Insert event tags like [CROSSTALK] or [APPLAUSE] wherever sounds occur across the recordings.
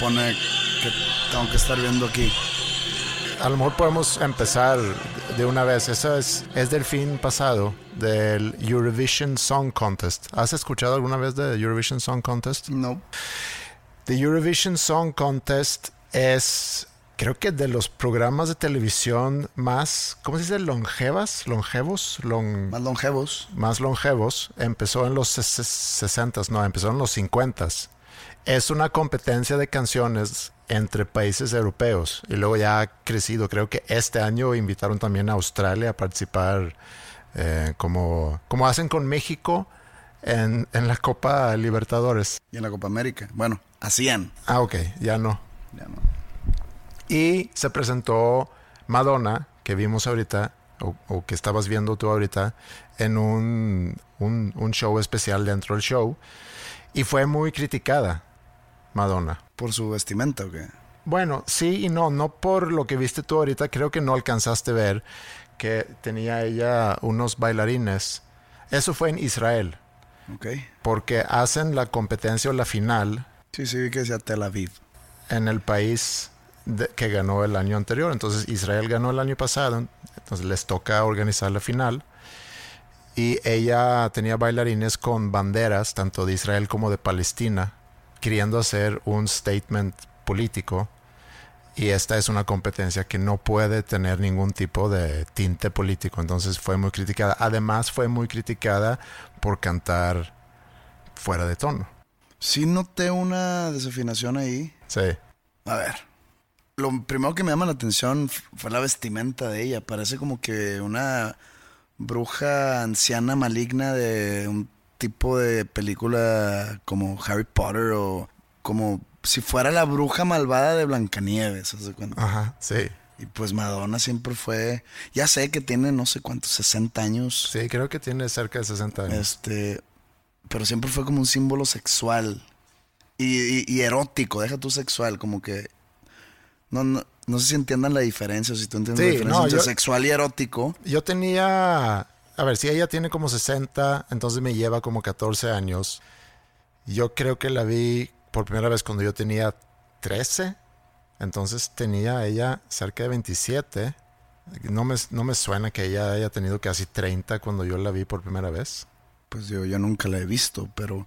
Que supone que tengo que estar viendo aquí. A lo mejor podemos empezar de una vez. Esa es, es del fin pasado, del Eurovision Song Contest. ¿Has escuchado alguna vez de Eurovision Song Contest? No. The Eurovision Song Contest es, creo que de los programas de televisión más, ¿cómo se dice? Longevas, longevos, long, Más longevos. más longevos. Empezó en los 60, no, empezó en los 50. Es una competencia de canciones entre países europeos y luego ya ha crecido. Creo que este año invitaron también a Australia a participar eh, como, como hacen con México en, en la Copa Libertadores. Y en la Copa América. Bueno, hacían. Ah, ok, ya no. Ya no. Y se presentó Madonna, que vimos ahorita, o, o que estabas viendo tú ahorita, en un, un, un show especial dentro del show. Y fue muy criticada, Madonna. ¿Por su vestimenta o qué? Bueno, sí y no, no por lo que viste tú ahorita, creo que no alcanzaste a ver que tenía ella unos bailarines. Eso fue en Israel, Ok. porque hacen la competencia o la final Sí, sí, vi que decía Tel Aviv. en el país de- que ganó el año anterior. Entonces Israel ganó el año pasado, entonces les toca organizar la final. Y ella tenía bailarines con banderas, tanto de Israel como de Palestina, queriendo hacer un statement político. Y esta es una competencia que no puede tener ningún tipo de tinte político. Entonces fue muy criticada. Además fue muy criticada por cantar fuera de tono. Sí noté una desafinación ahí. Sí. A ver. Lo primero que me llama la atención fue la vestimenta de ella. Parece como que una bruja anciana maligna de un tipo de película como Harry Potter o como si fuera la bruja malvada de Blancanieves. ¿haz de cuenta? Ajá, sí. Y pues Madonna siempre fue. Ya sé que tiene no sé cuántos, 60 años. Sí, creo que tiene cerca de 60 años. Este. Pero siempre fue como un símbolo sexual. Y, y- y erótico, deja tú sexual, como que. No, no, no sé si entiendan la diferencia, o si tú entiendes la diferencia no, entre yo- sexual y erótico. Yo tenía, a ver, si ella tiene como 60, entonces me lleva como 14 años. Yo creo que la vi por primera vez cuando yo tenía 13, entonces tenía ella cerca de 27. No me, no me suena que ella haya tenido casi 30 cuando yo la vi por primera vez. Pues yo, yo nunca la he visto, pero.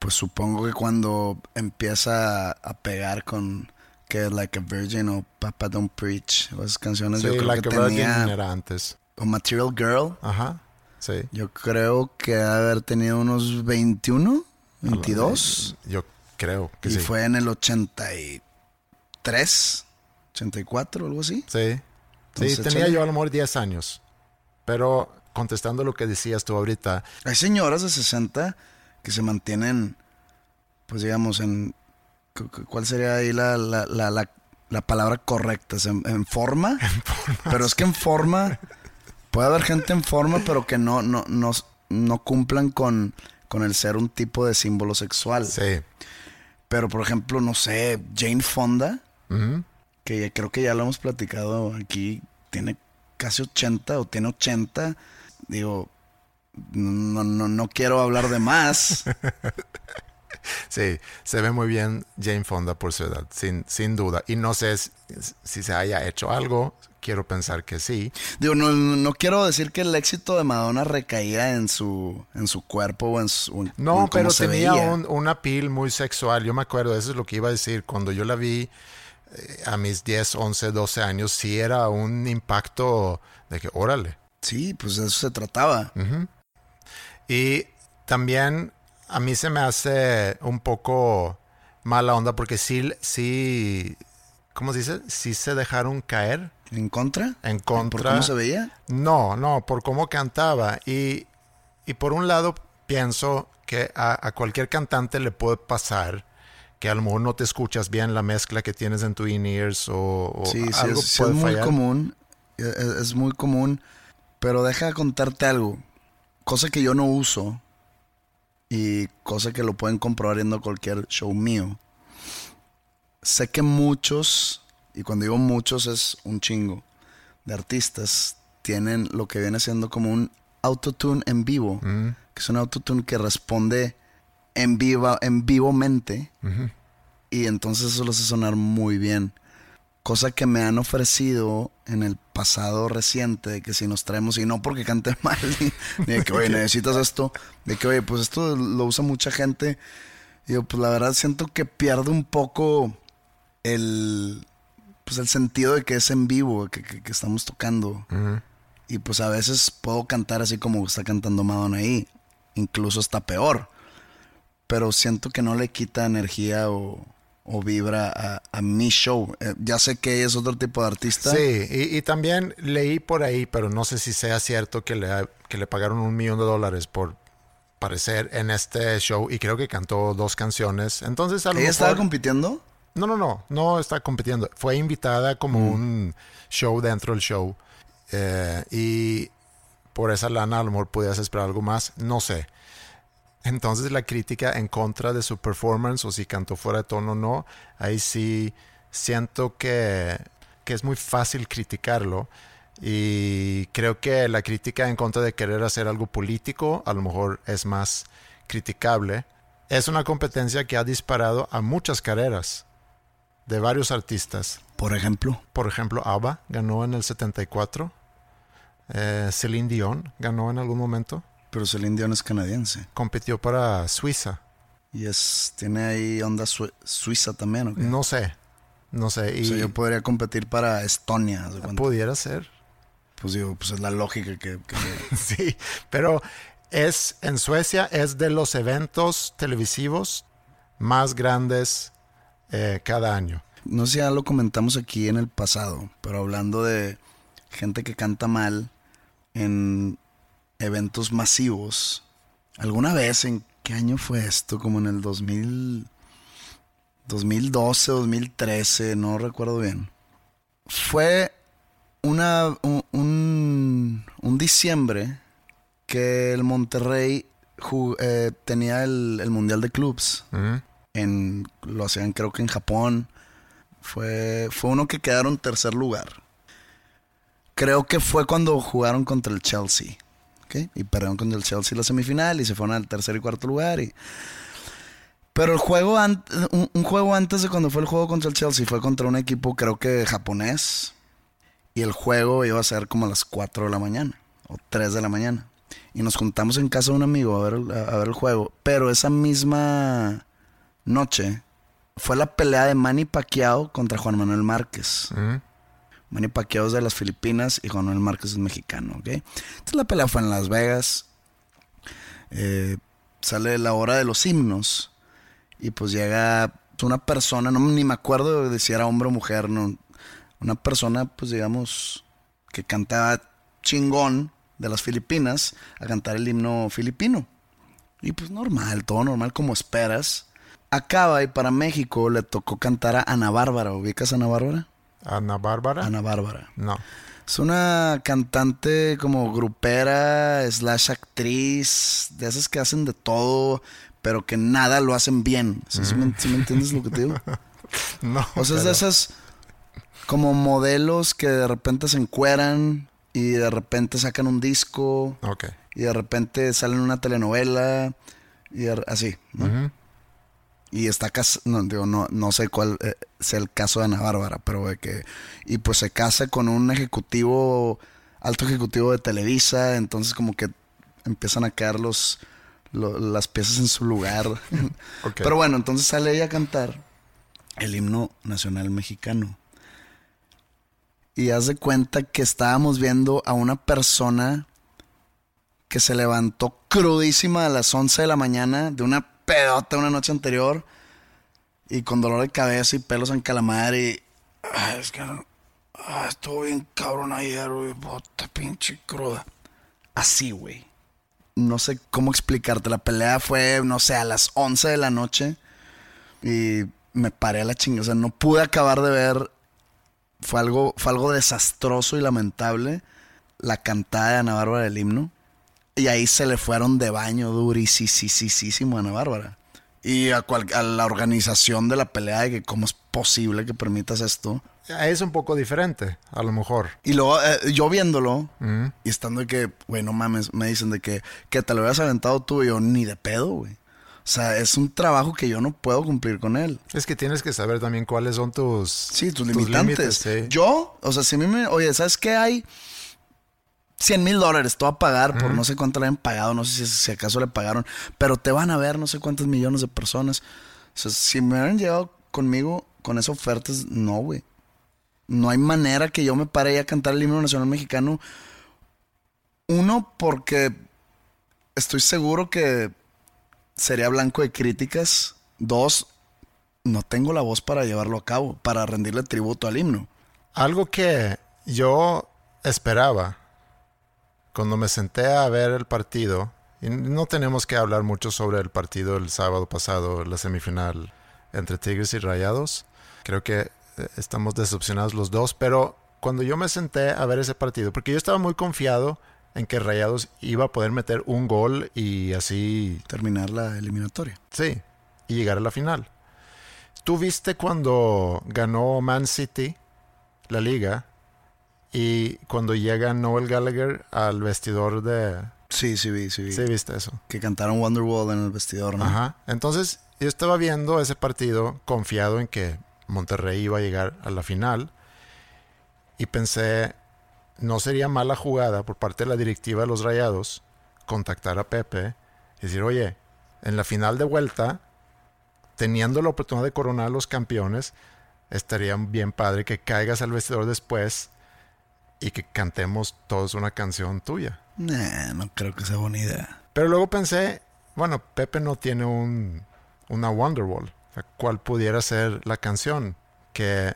Pues supongo que cuando empieza a pegar con. Que Like a Virgin o Papa Don't Preach, o esas canciones, Sí, yo creo Like que a Virgin tenía. era antes. O Material Girl, Ajá, sí. yo creo que haber tenido unos 21, 22. Yo creo que Y sí. fue en el 83, 84, algo así. Sí. Sí, tenía yo a lo mejor 10 años. Pero contestando lo que decías tú ahorita, Hay señoras de 60 que se mantienen, pues digamos, en... cu- cu- ¿Cuál sería ahí la, la, la, la, la palabra correcta, en, [LAUGHS] en forma. pero es que en forma puede haber gente en forma, pero que no, no, no, no cumplan con, con el ser un tipo de símbolo sexual. Sí. Pero, por ejemplo, no sé, Jane Fonda, que ya- creo que ya lo hemos platicado aquí, tiene casi 80 o tiene 80. Digo, no, no, no quiero hablar de más. [LAUGHS] Sí, se ve muy bien Jane Fonda por su edad, sin, sin duda. Y no sé si, si se haya hecho algo, quiero pensar que sí. Digo, no, no quiero decir que el éxito de Madonna recaía en su, en su cuerpo o en su. No, pero se tenía un, una piel muy sexual. Yo me acuerdo, eso es lo que iba a decir. Cuando yo la vi eh, a mis 10, 11, 12 años, sí era un impacto de que, órale. Sí, pues de eso se trataba. Y también a mí se me hace un poco mala onda porque sí, sí, ¿cómo se dice? Sí se dejaron caer ¿En contra? en ¿Por contra. cómo se veía? No, no, por cómo cantaba. Y, y por un lado pienso que a, a cualquier cantante le puede pasar que a lo mejor no te escuchas bien la mezcla que tienes en tu in-ears o, o Sí, sí, algo es, sí, puede es muy común. Es, es muy común. Pero deja de contarte algo. Cosa que yo no uso. Y cosa que lo pueden comprobar yendo a cualquier show mío. Sé que muchos, y cuando digo muchos es un chingo, de artistas tienen lo que viene siendo como un autotune en vivo. Mm, Que es un autotune que responde en viva, en vivamente. Y entonces eso lo hace sonar muy bien. Cosa que me han ofrecido en el pasado reciente, de que si nos traemos, y no porque cante [LAUGHS] mal, ni, ni de que, oye, necesitas esto, de que, oye, pues esto lo usa mucha gente. Digo, pues la verdad siento que pierde un poco el, pues el sentido de que es en vivo, que, que- que estamos tocando. Y pues a veces puedo cantar así como está cantando Madonna ahí. Incluso está peor. Pero siento que no le quita energía o, o vibra a, a mi show. Eh, ya sé que ella es otro tipo de artista. Sí, y, y también leí por ahí, pero no sé si sea cierto que le, que le pagaron un millón de dólares por aparecer en este show y creo que cantó dos canciones. Entonces, a lo ¿Ella estaba compitiendo? No, no, no, no está compitiendo. Fue invitada como Mm. un show dentro del show. Eh, y por esa lana a lo mejor podías esperar algo más, no sé. Entonces la crítica en contra de su performance o si cantó fuera de tono o no, ahí sí siento que, que es muy fácil criticarlo. Y creo que la crítica en contra de querer hacer algo político a lo mejor es más criticable. Es una competencia que ha disparado a muchas carreras de varios artistas. Por ejemplo. Por ejemplo, ABBA ganó en el 74. Eh, Celine Dion ganó en algún momento. Pero Celine Dion es canadiense. Compitió para Suiza. Y es tiene ahí onda suiza también. ¿o qué? No sé. No sé. Y O sea, yo podría competir para Estonia. pudiera ser. Pues digo, pues es la lógica que... que- [LAUGHS] sí. Pero es en Suecia es de los eventos televisivos más grandes eh, cada año. No sé si ya lo comentamos aquí en el pasado, pero hablando de gente que canta mal en eventos masivos. ¿Alguna vez en qué año fue esto? Como en el 2000, 2012, 2013, no recuerdo bien. Fue una, un, un, un diciembre que el Monterrey eh, tenía el, el Mundial de Clubs. Ujú. En, lo hacían creo que en Japón. Fue, fue uno que quedaron tercer lugar. Creo que fue cuando jugaron contra el Chelsea. Y perdieron contra el Chelsea la semifinal y se fueron al tercer y cuarto lugar. Y... Pero el juego, un, juego antes de cuando fue el juego contra el Chelsea fue contra un equipo creo que japonés. Y el juego iba a ser como a las 4 de la mañana o 3 de la mañana. Y nos juntamos en casa de un amigo a ver, a ver el juego. Pero esa misma noche fue la pelea de Manny Pacquiao contra Juan Manuel Márquez. Ujú. Manny Pacquiao es de las Filipinas y Juan Manuel Márquez es mexicano, ¿ok? Entonces la pelea fue en Las Vegas. Eh, sale la hora de los himnos y pues llega una persona, no ni me acuerdo de si era hombre o mujer, no, una persona pues digamos que cantaba chingón de las Filipinas a cantar el himno filipino. Y pues normal, todo normal como esperas. Acaba y para México le tocó cantar a Ana Bárbara. ¿Ubicas a Ana Bárbara? Ana Bárbara. Ana Bárbara. No. Es una cantante como grupera, slash actriz, de esas que hacen de todo, pero que nada lo hacen bien. ¿Sí, sí me, sí me entiendes lo que te digo? [LAUGHS] No. O sea, es pero- de esas como modelos que de repente se encueran y de repente sacan un disco Ok. y de repente salen en una telenovela y así, ¿no? Ujú. Y está casada, no, digo, no, no sé cuál eh, sea el caso de Ana Bárbara, pero de que, y pues se casa con un ejecutivo, alto ejecutivo de Televisa, entonces como que empiezan a caer los, lo- las piezas en su lugar. [LAUGHS] Pero bueno, entonces sale ella a cantar el himno nacional mexicano. Y haz de cuenta que estábamos viendo a una persona que se levantó crudísima a las 11 de la mañana de una pedota una noche anterior y con dolor de cabeza y pelos en calamar y... "Ay, es que ah, estuvo bien cabrón ayer, güey, bota pinche cruda. Así, güey. No sé cómo explicarte. La pelea fue, no sé, a las 11 de la noche y me paré a la chingada. O sea, no pude acabar de ver. Fue algo, fue algo desastroso y lamentable la cantada de Ana Bárbara del himno. Y ahí se le fueron de baño durísimo a Ana Bárbara. Y a, cual- a la organización de la pelea de que cómo es posible que permitas esto. Es un poco diferente, a lo mejor. Y luego eh, yo viéndolo Mm. y estando de que, güey, no mames, me dicen de que, que te lo habías aventado tú y yo ni de pedo, güey. O sea, es un trabajo que yo no puedo cumplir con él. Es que tienes que saber también cuáles son tus... Sí, tus limitantes. límites, sí. Yo, o sea, si a mí me, oye, ¿sabes qué hay? 100 mil dólares, te voy a pagar por no sé cuánto le han pagado, no sé si, si acaso le pagaron, pero te van a ver no sé cuántos millones de personas. O sea, si me hubieran llegado conmigo con esas ofertas, no, güey. No hay manera que yo me pare a cantar el himno nacional mexicano. Uno, porque estoy seguro que sería blanco de críticas. Dos, no tengo la voz para llevarlo a cabo, para rendirle tributo al himno. Algo que yo esperaba cuando me senté a ver el partido, y no tenemos que hablar mucho sobre el partido el sábado pasado, la semifinal entre Tigres y Rayados. Creo que eh, estamos decepcionados los dos, pero cuando yo me senté a ver ese partido, porque yo estaba muy confiado en que Rayados iba a poder meter un gol y así Terminar la eliminatoria. Sí, y llegar a la final. ¿Tú viste cuando ganó Man City la liga y cuando llega Noel Gallagher al vestidor de... Sí, sí, vi, sí, vi. Sí, viste eso. Que cantaron Wonderwall en el vestidor, ¿no? Ajá. Entonces, yo estaba viendo ese partido confiado en que Monterrey iba a llegar a la final y pensé, no sería mala jugada por parte de la directiva de los Rayados contactar a Pepe y decir, oye, en la final de vuelta, teniendo la oportunidad de coronar a los campeones, estaría bien padre que caigas al vestidor después y que cantemos todos una canción tuya. Nah, no creo que sea buena idea. Pero luego pensé, bueno, Pepe no tiene un, una Wonderwall. O sea, ¿Cuál pudiera ser la canción? Que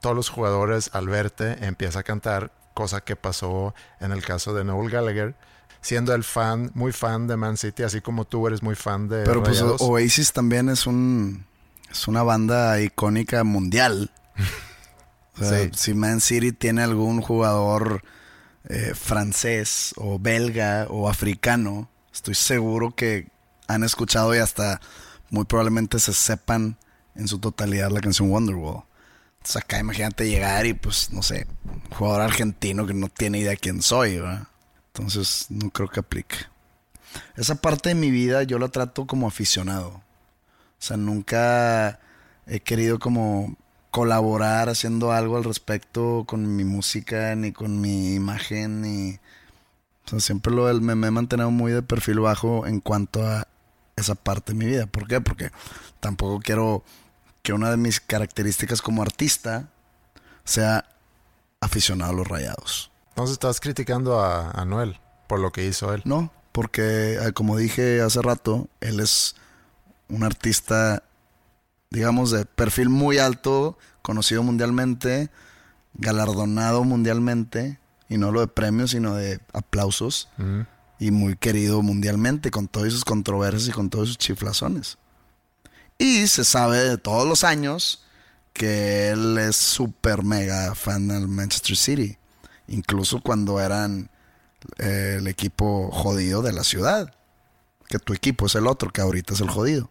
todos los jugadores al verte empieza a cantar, cosa que pasó en el caso de Noel Gallagher, siendo el fan, muy fan de Man City, así como tú eres muy fan de Pero pues Rayados. Oasis también es un es una banda icónica mundial. [LAUGHS] O sea, Sí. Si Man City tiene algún jugador eh, francés o belga o africano, estoy seguro que han escuchado y hasta muy probablemente se sepan en su totalidad la canción Wonderwall. Entonces acá imagínate llegar y pues no sé, un jugador argentino que no tiene idea quién soy, ¿verdad? Entonces no creo que aplique. Esa parte de mi vida yo la trato como aficionado. O sea, nunca he querido como colaborar haciendo algo al respecto con mi música, ni con mi imagen, ni... O sea, siempre lo, me, me he mantenido muy de perfil bajo en cuanto a esa parte de mi vida. ¿Por qué? Porque tampoco quiero que una de mis características como artista sea aficionado a los rayados. Entonces estás criticando a, a Noel por lo que hizo él. No, porque eh, como dije hace rato, él es un artista, digamos, de perfil muy alto, conocido mundialmente, galardonado mundialmente, y no lo de premios, sino de aplausos, y muy querido mundialmente, con todas sus controversias y con todos sus chiflazones. Y se sabe de todos los años que él es súper mega fan del Manchester City. Incluso cuando eran eh, el equipo jodido de la ciudad. Que tu equipo es el otro, que ahorita es el jodido.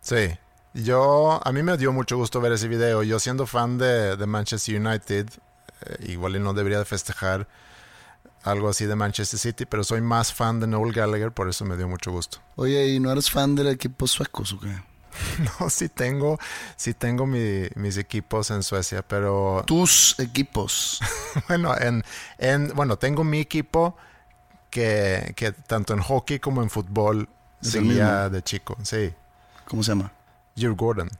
Sí. Yo, a mí me dio mucho gusto ver ese video. Yo siendo fan de, de Manchester United, eh, igual y no debería de festejar algo así de Manchester City, pero soy más fan de Noel Gallagher, por eso me dio mucho gusto. Oye, ¿y no eres fan del equipo suecos o qué? [LAUGHS] No, sí tengo, sí tengo mi- mis equipos en Suecia, pero Tus equipos. [LAUGHS] bueno, en, en, bueno, tengo mi equipo que, que tanto en hockey como en fútbol seguía de chico. Sí, ¿Cómo se llama? Gordon.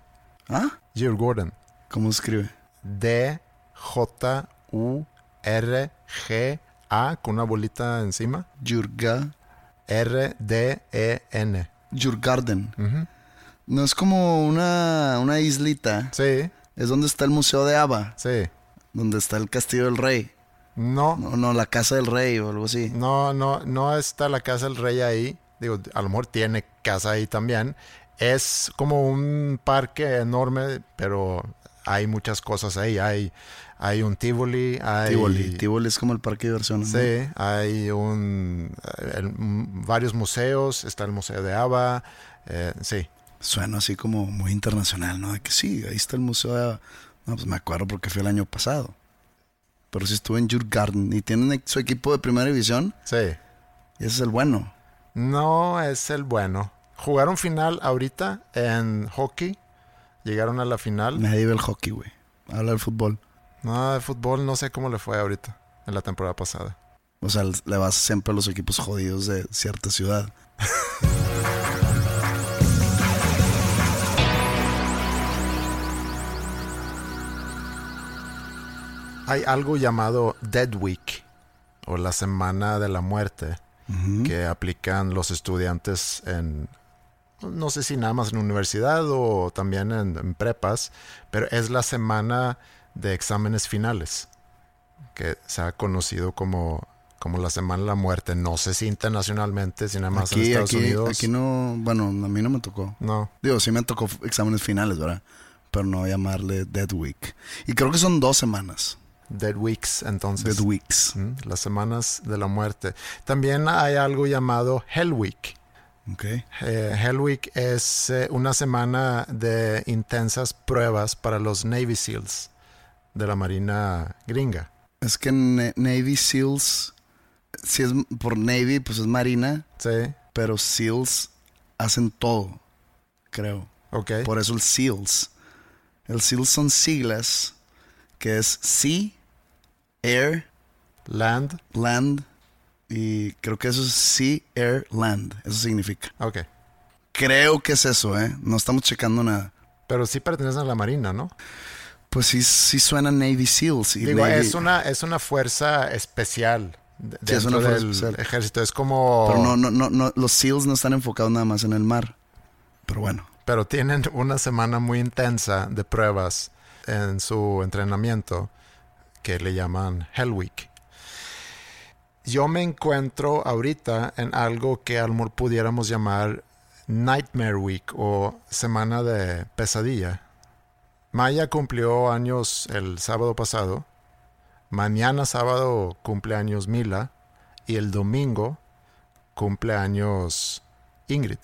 ¿Ah? Gordon. ¿Cómo se escribe? D J U R G A con una bolita encima. Jurga. R D E N. Jurgarden. Ujú. No es como una, una islita. Sí, Es donde está el Museo de Ava. sí. Donde está el Castillo del Rey. No, No, no, la Casa del Rey o algo así. no, no, no está la casa del rey ahí. Digo, a lo mejor tiene casa ahí también. Es como un parque enorme, pero hay muchas cosas ahí. Hay, hay un Tivoli, hay Tivoli. Tivoli es como el parque de diversiones. ¿no? Sí, hay un, eh, el- varios museos, está el Museo de Ava, eh, sí. Suena así como muy internacional, ¿no? De que sí, ahí está el Museo de Ava. No, pues me acuerdo porque fui el año pasado. Pero sí estuve en Jurgarden. Y tienen su equipo de primera división. Sí. Y ese es el bueno. No es el bueno. Jugaron final ahorita en hockey. Llegaron a la final. Nadie ve el hockey, güey. Habla del fútbol. No, de fútbol no sé cómo le fue ahorita, en la temporada pasada. O sea, le vas siempre a los equipos jodidos de cierta ciudad. [LAUGHS] Hay algo llamado Dead Week, o la Semana de la Muerte, que aplican los estudiantes en, no sé si nada más en universidad o también en, en prepas, pero es la semana de exámenes finales, que se ha conocido como, como la Semana de la Muerte. No sé si internacionalmente, si nada más en Aquí, Estados aquí, Unidos. aquí no, bueno, a mí no me tocó. No, Digo, sí me tocó exámenes finales, ¿verdad? Pero no llamarle Dead Week. Y creo que son dos semanas. Dead Weeks, entonces. Dead Weeks. Mm, Las semanas de la muerte. También hay algo llamado Hell Week. Ok. Eh, Hell Week es eh, una semana de intensas pruebas para los Navy SEALs de la Marina gringa. Es que Na- Navy SEALs, si es por Navy, pues es Marina, Sí, pero SEALs hacen todo, creo. ok. Por eso el SEALs. El SEALs son siglas que es Sea, Air, Land, Land y creo que eso es Sea, Air, Land. Eso significa. ok. Creo que es eso, ¿eh? No estamos checando nada. Pero sí pertenecen a la Marina, ¿no? Pues sí, sí suena Navy SEALs. Y Digo, Navy- es una, es una fuerza especial Sí, es dentro una fuerza del especial. ejército. Es como... Pero no, no, no, no, los SEALs no están enfocados nada más en el mar. Pero bueno. pero tienen una semana muy intensa de pruebas en su entrenamiento que le llaman Hell Week. Yo me encuentro ahorita en algo que a lo mejor pudiéramos llamar Nightmare Week o semana de pesadilla. Maya cumplió años el sábado pasado. Mañana sábado cumple años Mila. Y el domingo cumple años Ingrid.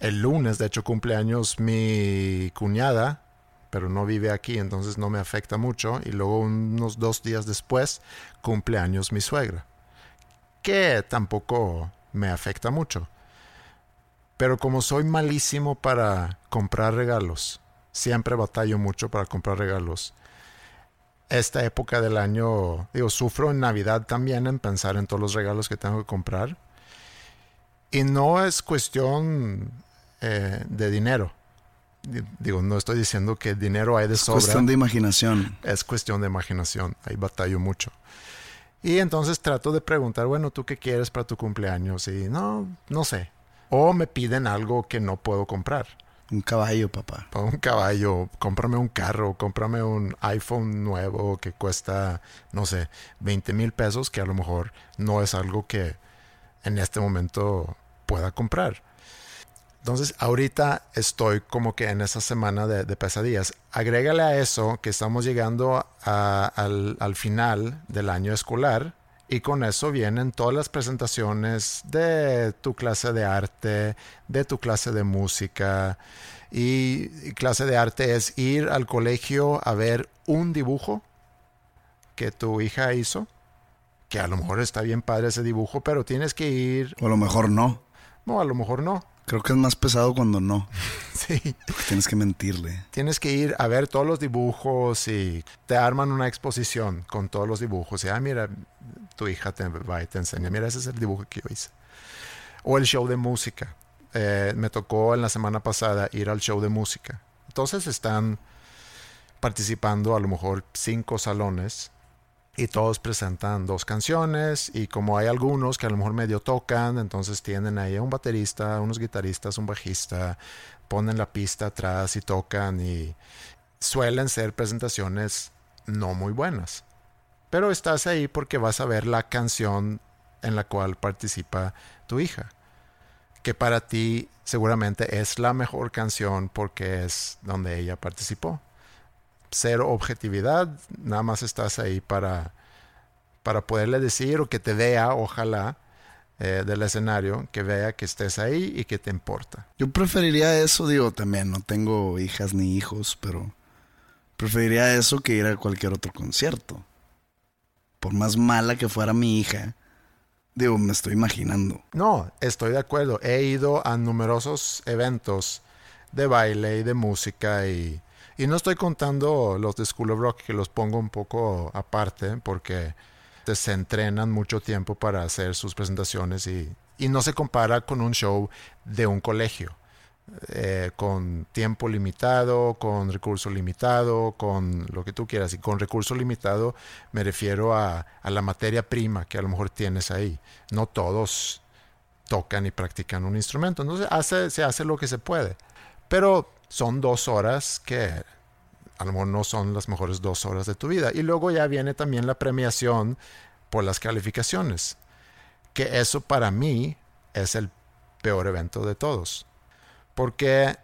El lunes, de hecho, cumple años mi cuñada, pero no vive aquí, entonces no me afecta mucho. Y luego unos dos días después, cumple años mi suegra, que tampoco me afecta mucho. Pero como soy malísimo para comprar regalos, siempre batallo mucho para comprar regalos. Esta época del año, digo, sufro en Navidad también en pensar en todos los regalos que tengo que comprar. Y no es cuestión eh, de dinero. Di- Digo, no estoy diciendo que dinero hay de Es sobra. cuestión de imaginación. Es cuestión de imaginación. Ahí batallo mucho. Y entonces trato de preguntar, bueno, ¿tú qué quieres para tu cumpleaños? Y no, no sé. O me piden algo que no puedo comprar. Un caballo, papá. Un caballo, cómprame un carro, cómprame un iPhone nuevo que cuesta, no sé, 20 mil pesos, que a lo mejor no es algo que en este momento pueda comprar. Entonces, ahorita estoy como que en esa semana de, de pesadillas. Agrégale a eso que estamos llegando a- al, al final del año escolar y con eso vienen todas las presentaciones de tu clase de arte, de tu clase de música. Y, y clase de arte es ir al colegio a ver un dibujo que tu hija hizo, que a lo mejor está bien padre ese dibujo, pero tienes que ir, O a lo mejor no. no, a lo mejor no. Creo que es más pesado cuando no. [LAUGHS] Sí. Porque tienes que mentirle. Tienes que ir a ver todos los dibujos y te arman una exposición con todos los dibujos. Y, ah, mira, tu hija te va y te enseña. Mira, ese es el dibujo que yo hice. O el show de música. Eh, me tocó en la semana pasada ir al show de música. Entonces están participando a lo mejor cinco salones y todos presentan dos canciones y como hay algunos que a lo mejor medio tocan, entonces tienen ahí a un baterista, unos guitarristas, un bajista, ponen la pista atrás y tocan y suelen ser presentaciones no muy buenas. Pero estás ahí porque vas a ver la canción en la cual participa tu hija, que para ti seguramente es la mejor canción porque es donde ella participó cero objetividad, nada más estás ahí para, para poderle decir o que te vea, ojalá, eh, del escenario, que vea que estés ahí y que te importa. Yo preferiría eso, digo, también no tengo hijas ni hijos, pero preferiría eso que ir a cualquier otro concierto. Por más mala que fuera mi hija, digo, me estoy imaginando. No, estoy de acuerdo. He ido a numerosos eventos de baile y de música y, y no estoy contando los de School of Rock, que los pongo un poco aparte porque se entrenan mucho tiempo para hacer sus presentaciones y, y no se compara con un show de un colegio. eh, con tiempo limitado, con recurso limitado, con lo que tú quieras. Y con recurso limitado me refiero a, a la materia prima que a lo mejor tienes ahí. No todos tocan y practican un instrumento. Entonces hace, se hace lo que se puede. Pero son dos horas que a lo mejor no son las mejores dos horas de tu vida. Y luego ya viene también la premiación por las calificaciones. Que eso para mí es el peor evento de todos. Porque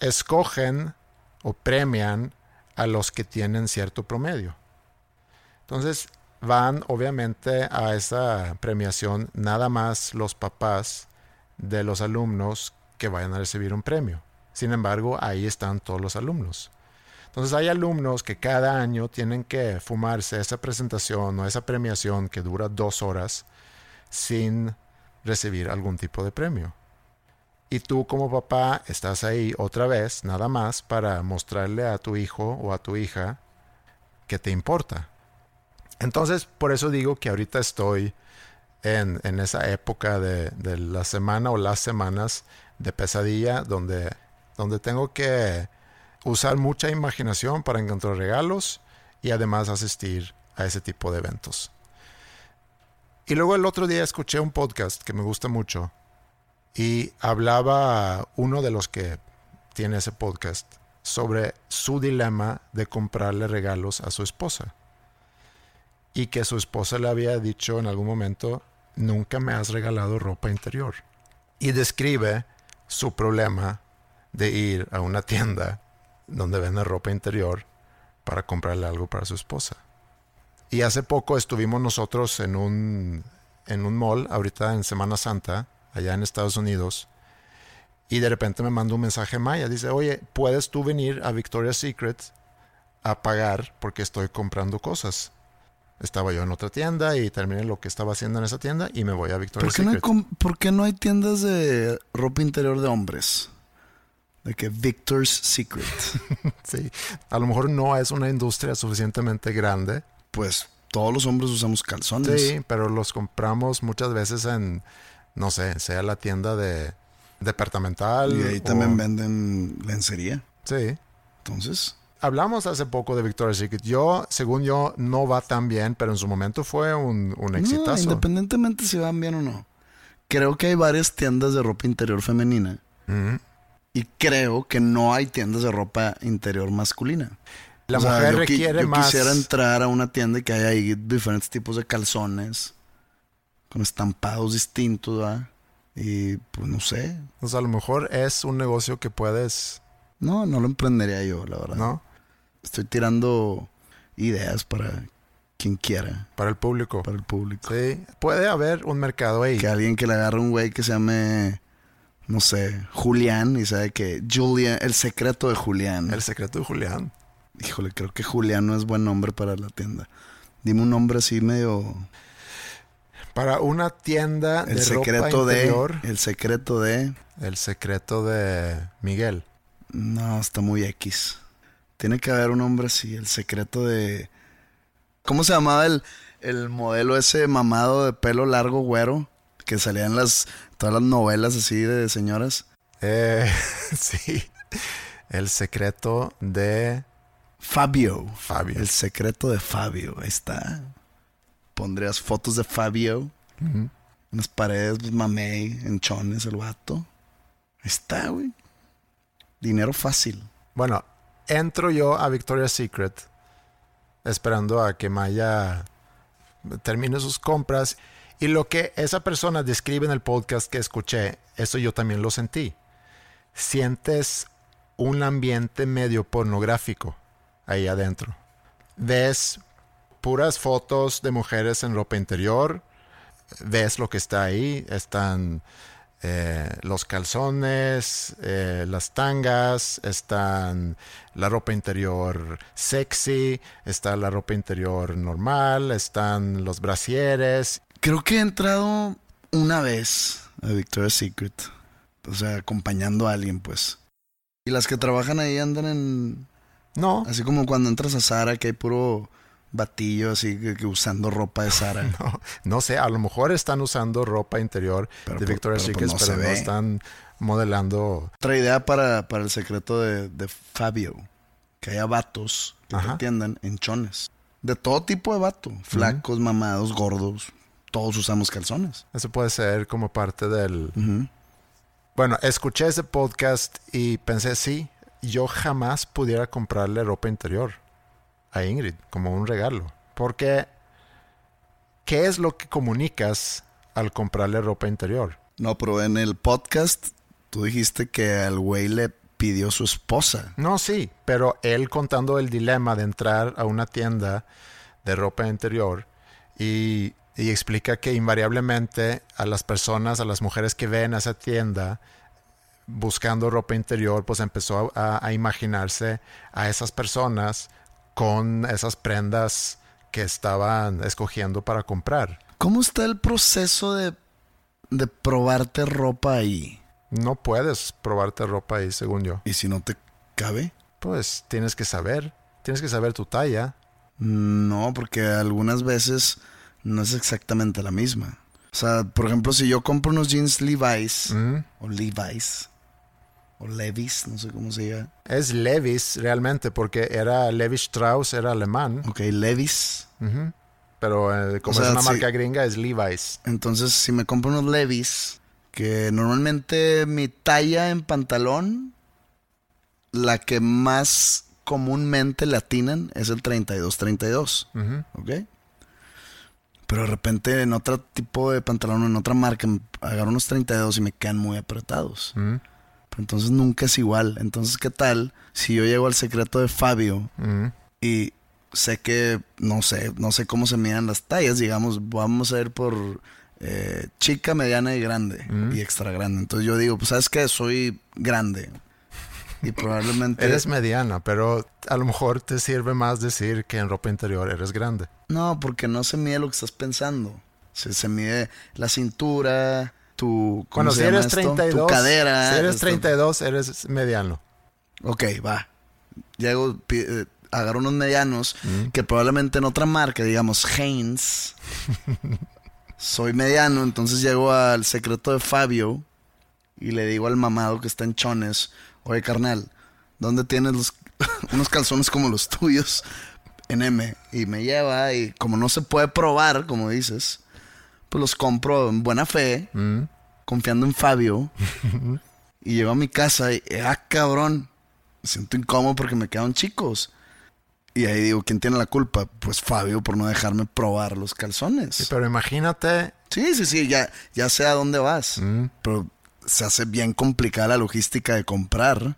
escogen o premian a los que tienen cierto promedio. Entonces van obviamente a esa premiación nada más los papás de los alumnos que vayan a recibir un premio. Sin embargo, ahí están todos los alumnos. Entonces hay alumnos que cada año tienen que fumarse esa presentación o esa premiación que dura dos horas sin recibir algún tipo de premio. Y tú como papá estás ahí otra vez, nada más, para mostrarle a tu hijo o a tu hija que te importa. Entonces, por eso digo que ahorita estoy en, en esa época de, de, la semana o las semanas de pesadilla donde, donde tengo que usar mucha imaginación para encontrar regalos y además asistir a ese tipo de eventos. Y luego el otro día escuché un podcast que me gusta mucho y hablaba uno de los que tiene ese podcast sobre su dilema de comprarle regalos a su esposa. Y que su esposa le había dicho en algún momento, nunca me has regalado ropa interior. Y describe su problema de ir a una tienda donde vende ropa interior para comprarle algo para su esposa. Y hace poco estuvimos nosotros en un, en un mall, ahorita en Semana Santa, allá en Estados Unidos, y de repente me manda un mensaje Maya, dice, oye, ¿puedes tú venir a Victoria's Secret a pagar porque estoy comprando cosas? Estaba yo en otra tienda y terminé lo que estaba haciendo en esa tienda y me voy a Victoria's ¿Por qué, no hay, Secret. com- por qué no hay tiendas de ropa interior de hombres? De que Victor's Secret. [LAUGHS] Sí, a lo mejor no es una industria suficientemente grande, Pues todos los hombres usamos calzones. Sí, pero los compramos muchas veces en, no sé, sea la tienda de departamental. Y ahí o- también venden lencería. Sí. Entonces, Hablamos hace poco de Victoria's Secret. Yo, según yo, no va tan bien, pero en su momento fue un, un no, exitazo. independientemente si van bien o no. Creo que hay varias tiendas de ropa interior femenina. Y creo que no hay tiendas de ropa interior masculina. La O sea, mujer yo qui- requiere yo más. quisiera entrar a una tienda y que haya ahí diferentes tipos de calzones. Con estampados distintos, ¿verdad? Y pues no sé. O sea, a lo mejor es un negocio que puedes, No, no lo emprendería yo, la verdad. ¿no? Estoy tirando ideas para quien quiera, Para el público. para el público. Sí, puede haber un mercado ahí. Que alguien que le agarre un güey que se llame, no sé, Julián y sabe que Julian, el secreto de Julián. El secreto de Julián. Híjole, creo que Julián no es buen nombre para la tienda. Dime un nombre así medio... Para una tienda El de secreto ropa de... interior, El secreto de... el secreto de Miguel. No, está muy X. Tiene que haber un nombre así, el secreto de... ¿Cómo se llamaba el, el modelo ese mamado de pelo largo güero? Que salía en las, todas las novelas así de señoras. Eh, [LAUGHS] sí. El secreto de Fabio. Fabio. El secreto de Fabio. Ahí está. Pondrías fotos de Fabio. En las paredes, pues, mamey, enchones, el vato. Ahí está, güey. Dinero fácil. Bueno, entro yo a Victoria's Secret esperando a que Maya termine sus compras y lo que esa persona describe en el podcast que escuché, eso yo también lo sentí. Sientes un ambiente medio pornográfico ahí adentro. Ves puras fotos de mujeres en ropa interior, ves lo que está ahí, están eh, los calzones, eh, las tangas, están la ropa interior sexy, está la ropa interior normal, están los brasieres. Creo que he entrado una vez a Victoria's Secret. O sea, acompañando a alguien, pues. Y las que trabajan ahí andan en... No, Así como cuando entras a Sara, que hay puro batillo así que, que usando ropa de Sara. [LAUGHS] no, no sé, a lo mejor están usando ropa interior Pero de por- Victoria's pero Secret, pues no pero no están modelando. Otra idea para, para el secreto de, de Fabio. Que haya vatos que te atiendan en chones. De todo tipo de vato. Flacos, mamados, gordos. Todos usamos calzones. Eso puede ser como parte del... Bueno, escuché ese podcast y pensé, sí, yo jamás pudiera comprarle ropa interior a Ingrid como un regalo. Porque, ¿qué es lo que comunicas al comprarle ropa interior? No, pero en el podcast tú dijiste que al güey le pidió su esposa. No, sí, pero él contando el dilema de entrar a una tienda de ropa interior y, y explica que invariablemente a las personas, a las mujeres que ven a esa tienda buscando ropa interior, pues empezó a, a imaginarse a esas personas con esas prendas que estaban escogiendo para comprar. ¿Cómo está el proceso de, de probarte ropa ahí? No puedes probarte ropa ahí, según yo. ¿Y si no te cabe? Pues tienes que saber, tienes que saber tu talla. No, porque algunas veces no es exactamente la misma. O sea, por ejemplo, si yo compro unos jeans Levi's Mm. o Levi's o Levi's, no sé cómo se diga. Es Levis realmente, porque era Levi Strauss, era alemán, Ok, Levi's. Pero eh, como O sea, es una marca gringa es Levi's. Entonces, si me compro unos Levi's, que normalmente mi talla en pantalón, la que más comúnmente le atinan es el 32-32. Ujú. ¿Ok? Pero de repente en otro tipo de pantalón, en otra marca, me agarro unos 32 y me quedan muy apretados. Mm, Pero entonces nunca es igual. Entonces, ¿qué tal si yo llego al secreto de Fabio mm. y sé que, no sé, no sé cómo se midan las tallas, digamos, vamos a ir por eh, chica, mediana y grande y extra grande. Entonces yo digo, pues, ¿sabes qué? Soy grande. Y probablemente... Eres mediana, pero a lo mejor te sirve más decir que en ropa interior eres grande. No, porque no se mide lo que estás pensando. Se, se mide la cintura, tu... ¿cómo Bueno, se si llama eres esto? 32, Tu cadera. si eres esto. 32, eres mediano. Ok, va. Llego, eh, agarro unos medianos Mm. que probablemente en otra marca, digamos Haynes, [LAUGHS] soy mediano, entonces llego al secreto de Fabio y le digo al mamado que está en chones, oye carnal, ¿dónde tienes los, [LAUGHS] unos calzones como los tuyos en M? Y me lleva y como no se puede probar, como dices, pues los compro en buena fe, Mm. confiando en Fabio. [LAUGHS] y llego a mi casa y, ah, cabrón, me siento incómodo porque me quedan chicos. Y ahí digo, ¿quién tiene la culpa? Pues Fabio por no dejarme probar los calzones. Sí, pero imagínate, Sí, sí, sí, ya, ya sé a dónde vas. Pero se hace bien complicada la logística de comprar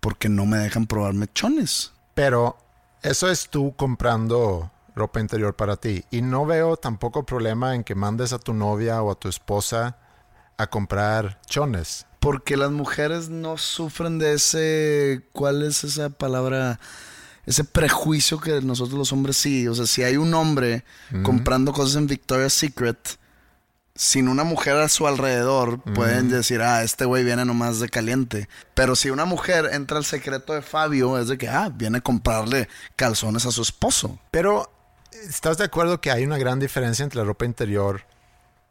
porque no me dejan probar mechones. pero eso es tú comprando ropa interior para ti. Y no veo tampoco problema en que mandes a tu novia o a tu esposa a comprar chones. Porque las mujeres no sufren de ese. ¿Cuál es esa palabra? Ese prejuicio que nosotros los hombres sí. O sea, si hay un hombre comprando cosas en Victoria's Secret, sin una mujer a su alrededor, pueden decir, ah, este güey viene nomás de caliente. Pero si una mujer entra al secreto de Fabio, es de que, ah, viene a comprarle calzones a su esposo. Pero, ¿estás de acuerdo que hay una gran diferencia entre la ropa interior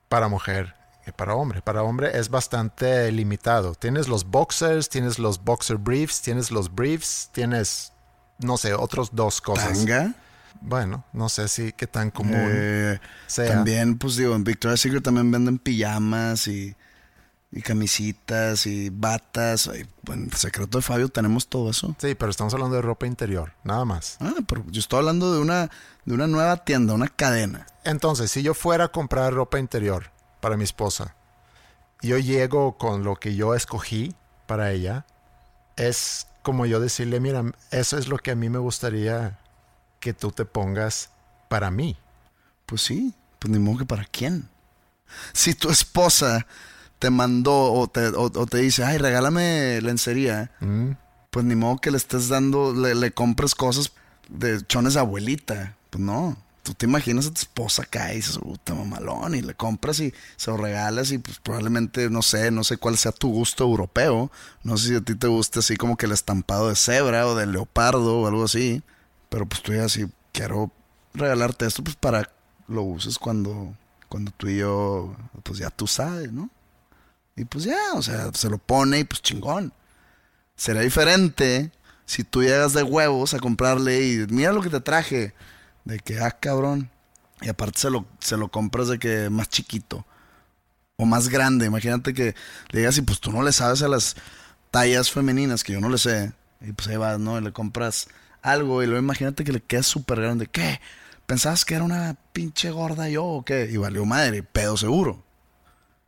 para mujer y para hombre? Para hombre es bastante limitado. Tienes los boxers, tienes los boxer briefs, tienes los briefs, tienes, no sé, otros dos cosas. Tanga. Bueno, no sé si qué tan común Eh, sea. También, pues digo, en Victoria's Secret también venden pijamas y, y camisitas y batas. En el secreto de Fabio tenemos todo eso. Sí, pero estamos hablando de ropa interior, nada más. Ah, pero yo estoy hablando de una, de una nueva tienda, una cadena. Entonces, si yo fuera a comprar ropa interior para mi esposa, yo llego con lo que yo escogí para ella, es como yo decirle, mira, eso es lo que a mí me gustaría que tú te pongas para mí. Pues sí, pues ni modo que para quién. Si tu esposa te mandó o te, o, o te dice, ay, regálame lencería, Mm. pues ni modo que le estés dando, le, le compres cosas de chones de abuelita. Pues no. Tú te imaginas a tu esposa acá y dices, puta mamalón, y le compras y se lo regalas y pues probablemente, no sé, no sé cuál sea tu gusto europeo. No sé si a ti te gusta así como que el estampado de cebra o de leopardo o algo así. Pero pues tú ya así, quiero regalarte esto pues para lo uses cuando, cuando tú y yo, pues ya tú sabes, ¿no? Y pues ya, o sea, se lo pone y pues chingón. Será diferente si tú llegas de huevos a comprarle y mira lo que te traje. De que, ah, cabrón. Y aparte se lo, se lo compras de que más chiquito. O más grande. Imagínate que le digas y pues tú no le sabes a las tallas femeninas, que yo no le sé. Y pues ahí vas, ¿no? Y le compras algo y luego imagínate que le queda súper grande. ¿Qué? ¿Pensabas que era una pinche gorda yo o qué? Y valió madre, pedo seguro.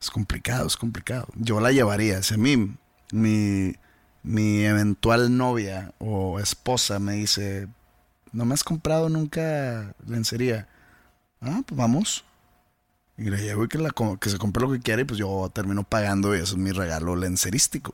Es complicado, es complicado. Yo la llevaría. Si a mí, mi, mi eventual novia o esposa me dice, no me has comprado nunca lencería. Ah, pues vamos. Y le llevo y que, se compre lo que quiera y pues yo termino pagando y eso es mi regalo lencerístico.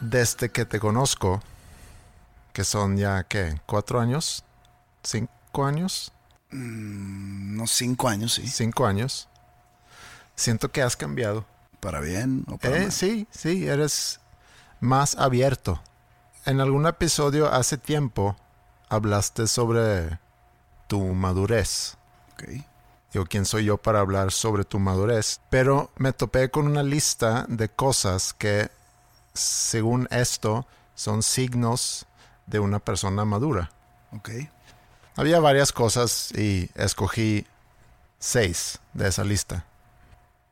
desde que te conozco, que son ya, ¿qué? ¿Cuatro años? ¿Cinco años? Unos cinco años, sí. Cinco años. Siento que has cambiado. Para bien o para Eh, mal. sí, sí, eres más abierto. En algún episodio hace tiempo hablaste sobre tu madurez. Ok. Yo, ¿quién soy yo para hablar sobre tu madurez? Pero me topé con una lista de cosas que, según esto, son signos de una persona madura. Ok. Había varias cosas y escogí seis de esa lista.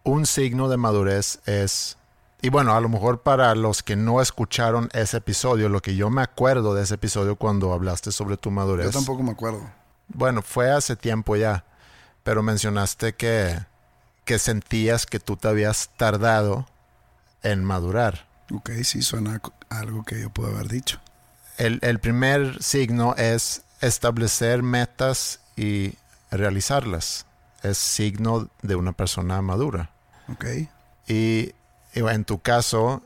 Un signo de madurez es, y bueno, a lo mejor para los que no escucharon ese episodio, lo que yo me acuerdo de ese episodio cuando hablaste sobre tu madurez. Yo tampoco me acuerdo. bueno, fue hace tiempo ya, pero mencionaste que, que sentías que tú te habías tardado en madurar. Ok, sí, suena a algo que yo puedo haber dicho. El, el primer signo es establecer metas y realizarlas. Es signo de una persona madura. Ok. Y, y en tu caso,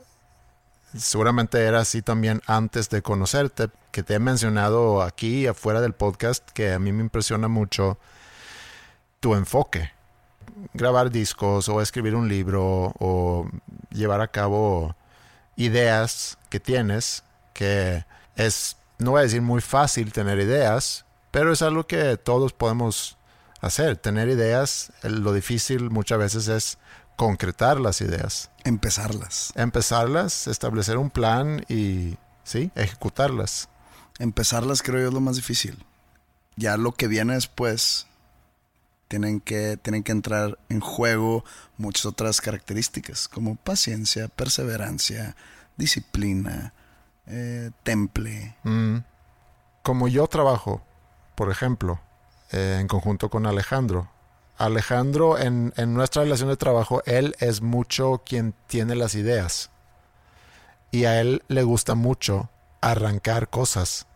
seguramente era así también antes de conocerte, que te he mencionado aquí afuera del podcast, que a mí me impresiona mucho tu enfoque. Grabar discos o escribir un libro o llevar a cabo ideas que tienes, que es, no voy a decir muy fácil tener ideas, pero es algo que todos podemos hacer. Tener ideas, lo difícil muchas veces es concretar las ideas. Empezarlas. Empezarlas, establecer un plan y, sí, ejecutarlas. Empezarlas creo yo es lo más difícil. Ya lo que viene después, tienen que, tienen que entrar en juego muchas otras características, como paciencia, perseverancia, disciplina, eh, temple. Mm. Como yo trabajo, por ejemplo, eh, en conjunto con Alejandro. Alejandro, en, en nuestra relación de trabajo, él es mucho quien tiene las ideas. Y a él le gusta mucho arrancar cosas.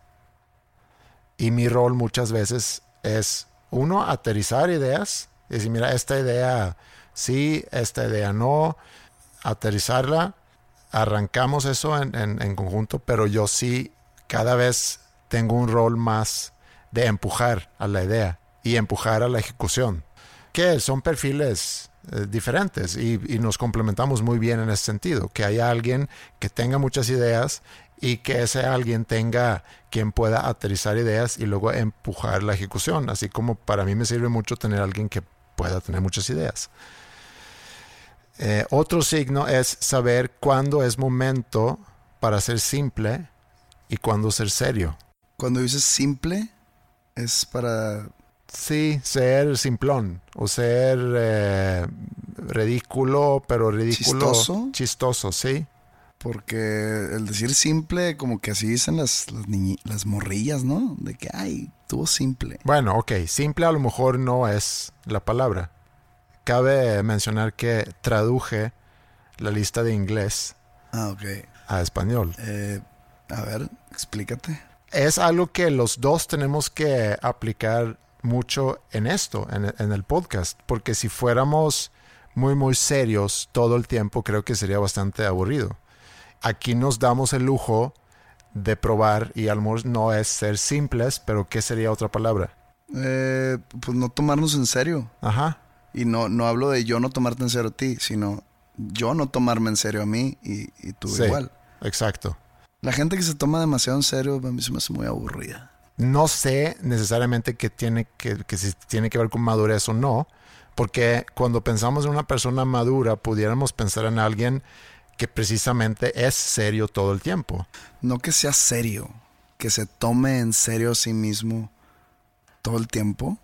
Y mi rol muchas veces es, uno, aterrizar ideas. Decir, mira, esta idea sí, esta idea no. Aterrizarla. Arrancamos eso en, en, en conjunto, pero yo sí cada vez tengo un rol más de empujar a la idea y empujar a la ejecución. Que son perfiles eh, diferentes y, y, nos complementamos muy bien en ese sentido. Que haya alguien que tenga muchas ideas y que ese alguien tenga quien pueda aterrizar ideas y luego empujar la ejecución. Así como para mí me sirve mucho tener alguien que pueda tener muchas ideas. Eh, otro signo es saber cuándo es momento para ser simple y cuándo ser serio. Cuando dices simple, es para... Sí, ser simplón o ser eh, ridículo, pero ridículo... ¿Chistoso? Chistoso, sí. Porque el decir simple, como que así dicen las, las, las morrillas, ¿no? De que, ay, tuvo simple. Bueno, ok, simple a lo mejor no es la palabra. Cabe mencionar que traduje la lista de inglés ah, a español. Eh, a ver, explícate es algo que los dos tenemos que aplicar mucho en esto, en, en, el podcast, porque si fuéramos muy, muy serios todo el tiempo, creo que sería bastante aburrido. Aquí nos damos el lujo de probar, y al no es ser simples, pero ¿qué sería otra palabra? Eh, pues no tomarnos en serio. Ajá. Y no, no hablo de yo no tomarte en serio a ti, sino yo no tomarme en serio a mí y, y tú sí, igual. Exacto. La gente que se toma demasiado en serio a mí se me hace muy aburrida. No sé necesariamente que tiene que, que si tiene que ver con madurez o no, porque cuando pensamos en una persona madura, pudiéramos pensar en alguien que precisamente es serio todo el tiempo. No que sea serio, que se tome en serio a sí mismo todo el tiempo,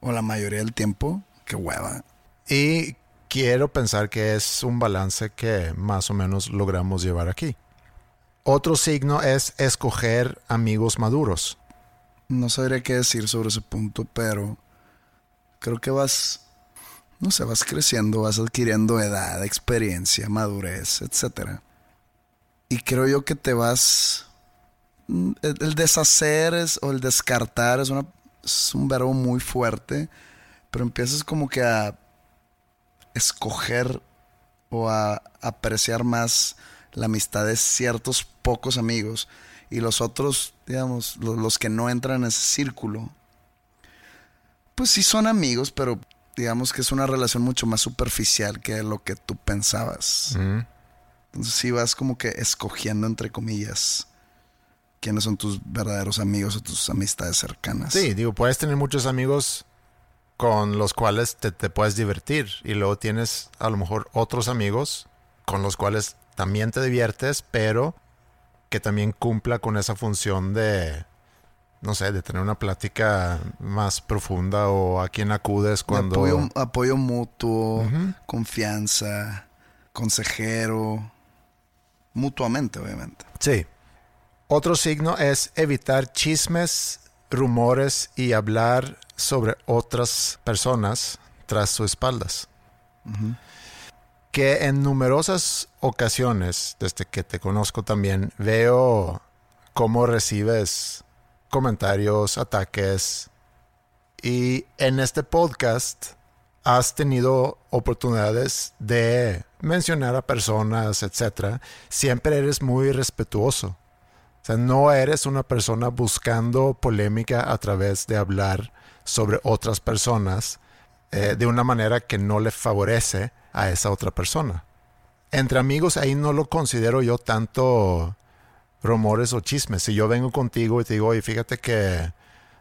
o la mayoría del tiempo, que hueva. Y quiero pensar que es un balance que más o menos logramos llevar aquí. Otro signo es escoger amigos maduros. No sabría qué decir sobre ese punto, pero creo que vas, no sé, vas creciendo, vas adquiriendo edad, experiencia, madurez, etc. Y creo yo que te vas... El deshacer es, o el descartar es, una, es un verbo muy fuerte, pero empiezas como que a escoger o a apreciar más la amistad de ciertos pocos amigos y los otros, digamos, los, que no entran en ese círculo, pues sí son amigos, pero digamos que es una relación mucho más superficial que lo que tú pensabas. Mm. Entonces sí vas como que escogiendo, entre comillas, quiénes son tus verdaderos amigos o tus amistades cercanas. Sí, digo, puedes tener muchos amigos con los cuales te, te puedes divertir y luego tienes a lo mejor otros amigos con los cuales también te diviertes, pero que también cumpla con esa función de, no sé, de tener una plática más profunda o a quien acudes cuando... Apoyo, apoyo, mutuo, uh -huh. confianza, consejero, mutuamente, obviamente. Sí. Otro signo es evitar chismes rumores y hablar sobre otras personas tras sus espaldas. Que en numerosas ocasiones, desde que te conozco también, veo cómo recibes comentarios, ataques. Y en este podcast has tenido oportunidades de mencionar a personas, etcétera. Siempre eres muy respetuoso. O sea, no eres una persona buscando polémica a través de hablar sobre otras personas eh, de una manera que no le favorece a esa otra persona. Entre amigos ahí no lo considero yo tanto rumores o chismes. Si yo vengo contigo y te digo, oye, fíjate que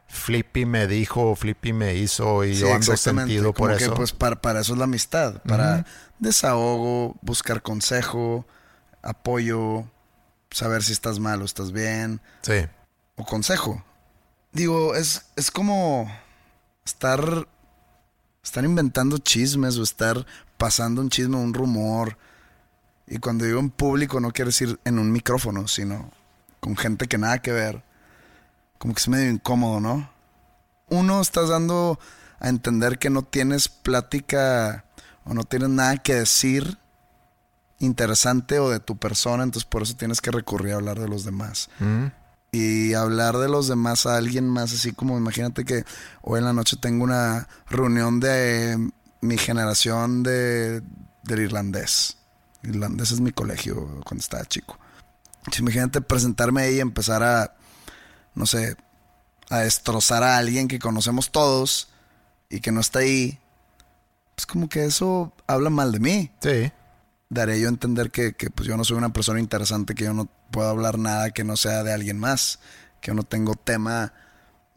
Flippy me dijo, Flippy me hizo y Sí, yo ando sentido por Como que, eso. pues para, para eso es la amistad, para desahogo, buscar consejo, apoyo, saber si estás mal o estás bien, sí, o consejo. Digo, es, es como estar, estar inventando chismes o estar pasando un chisme, un rumor. Y cuando digo en público no quiero decir en un micrófono, sino con gente que nada que ver. Como que es medio incómodo, ¿no? Uno estás dando a entender que no tienes plática o no tienes nada que decir interesante o de tu persona, entonces por eso tienes que recurrir a hablar de los demás Mm, y hablar de los demás a alguien más, así como imagínate que hoy en la noche tengo una reunión de eh, mi generación de, del irlandés. Irlandés es mi colegio cuando estaba chico. Entonces, imagínate presentarme ahí y empezar a, no sé, a destrozar a alguien que conocemos todos y que no está ahí. Pues como que eso habla mal de mí sí, daré yo a entender que, que, pues yo no soy una persona interesante, que yo no puedo hablar nada que no sea de alguien más, que yo no tengo tema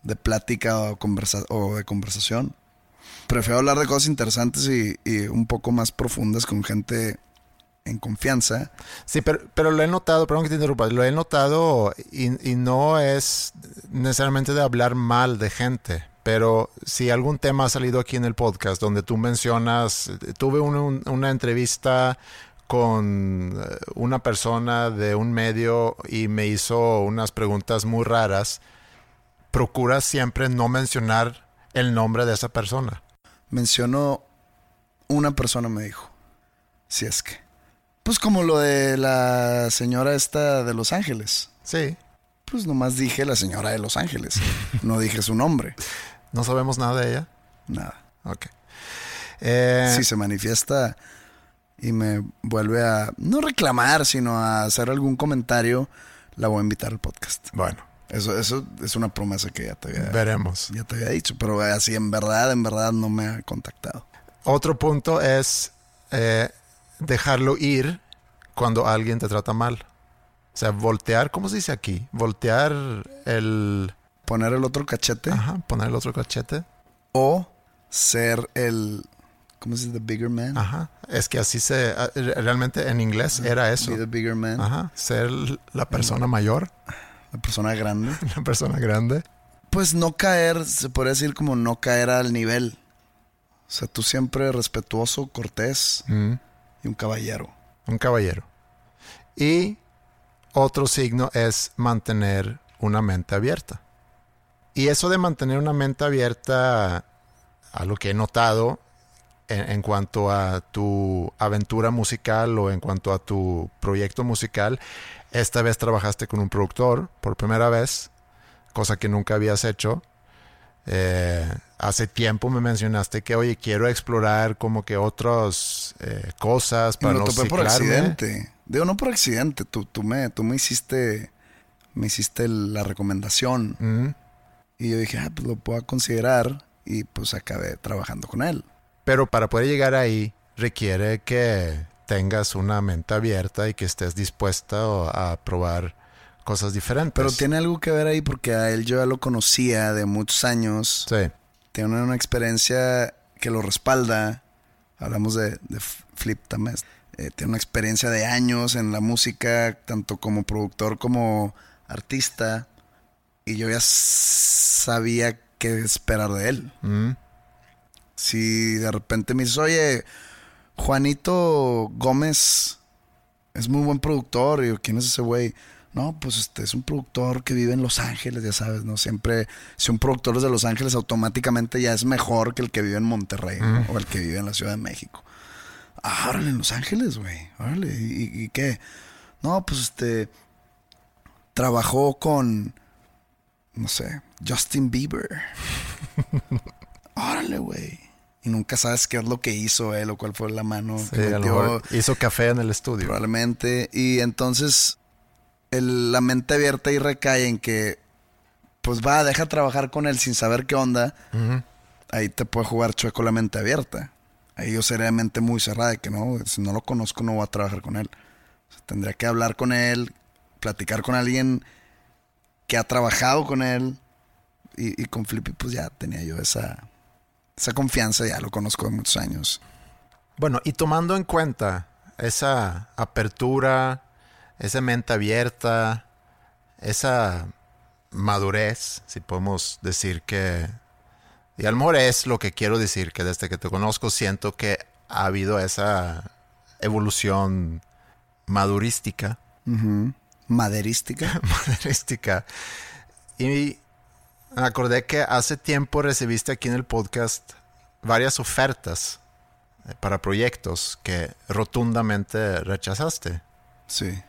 de plática o, conversa o de conversación. Prefiero hablar de cosas interesantes y, y un poco más profundas con gente en confianza. sí, pero, pero lo he notado, perdón que te interrumpa, lo he notado y, y no es necesariamente de hablar mal de gente. Pero si algún tema ha salido aquí en el podcast donde tú mencionas, tuve un- un- una entrevista con eh, una persona de un medio y me hizo unas preguntas muy raras, procura siempre no mencionar el nombre de esa persona. Mencionó una persona me dijo, si es que. Pues como lo de la señora esta de Los Ángeles. Sí, Pues nomás dije la señora de Los Ángeles. No dije su nombre. [LAUGHS] no sabemos nada de ella. Nada. Ok. Eh, si se manifiesta y me vuelve a no reclamar, sino a hacer algún comentario, la voy a invitar al podcast. Bueno, Eso, eso es una promesa que ya te había, veremos. ya te había dicho, pero así en verdad, en verdad no me ha contactado. Otro punto es eh, dejarlo ir cuando alguien te trata mal. O sea, voltear, ¿cómo se dice aquí? Voltear el... Poner el otro cachete Ajá, poner el otro cachete. o ser el, ¿cómo se dice? The bigger man. Ajá. Es que así se... ah, Realmente en inglés era eso. Be the bigger man. Ajá. Ser la persona mayor, La persona grande. [LAUGHS] la persona grande. Pues no caer, se podría decir como no caer al nivel. O sea, tú siempre respetuoso, cortés Mm. Y un caballero. Un caballero. Y otro signo es mantener una mente abierta. Y eso de mantener una mente abierta, a lo que he notado en, en cuanto a tu aventura musical o en cuanto a tu proyecto musical, esta vez trabajaste con un productor por primera vez, cosa que nunca habías hecho. Eh, hace tiempo me mencionaste que, oye, quiero explorar como que otras eh, cosas Y para me no topé por accidente. Digo, no por accidente. Tú, tú, me, tú me hiciste me hiciste la recomendación. Y yo dije, ah, pues lo puedo considerar. Y pues acabé trabajando con él. Pero para poder llegar ahí requiere que tengas una mente abierta y que estés dispuesta a probar cosas diferentes. Pero tiene algo que ver ahí porque a él yo ya lo conocía de muchos años. Sí, Tiene una experiencia que lo respalda. Hablamos de, de Flip también. Eh, tiene una experiencia de años en la música, tanto como productor como artista. Y yo ya sabía qué esperar de él. Mm. Si de repente me dices, oye, Juanito Gómez es muy buen productor. Y yo, ¿quién es ese güey? No, pues este es un productor que vive en Los Ángeles, ya sabes, ¿no? Siempre, si un productor es de Los Ángeles, automáticamente ya es mejor que el que vive en Monterrey ¿no? o el que vive en la Ciudad de México. Ah, órale, en Los Ángeles, güey. Órale, ¿Y, ¿y qué? No, pues este. Trabajó con. No sé, Justin Bieber. órale, güey. Y nunca sabes qué es lo que hizo él o cuál fue la mano Sí, que metió. hizo café en el estudio. Probablemente. Y entonces el- la mente abierta y recae en que, pues va, deja trabajar con él sin saber qué onda. Ahí te puede jugar chueco la mente abierta. Ahí yo sería mente muy cerrada de que no, si no lo conozco no voy a trabajar con él. O sea, tendría que hablar con él, platicar con alguien que ha trabajado con él. Y, y con Flippy pues ya tenía yo esa, esa confianza, ya lo conozco de muchos años. Bueno, y tomando en cuenta esa apertura, esa mente abierta, esa madurez, si podemos decir que... Y a lo mejor es lo que quiero decir, que desde que te conozco siento que ha habido esa evolución madurística. Maderística. [LAUGHS] madurística. Y me acordé que hace tiempo recibiste aquí en el podcast varias ofertas eh, para proyectos que rotundamente rechazaste. Sí.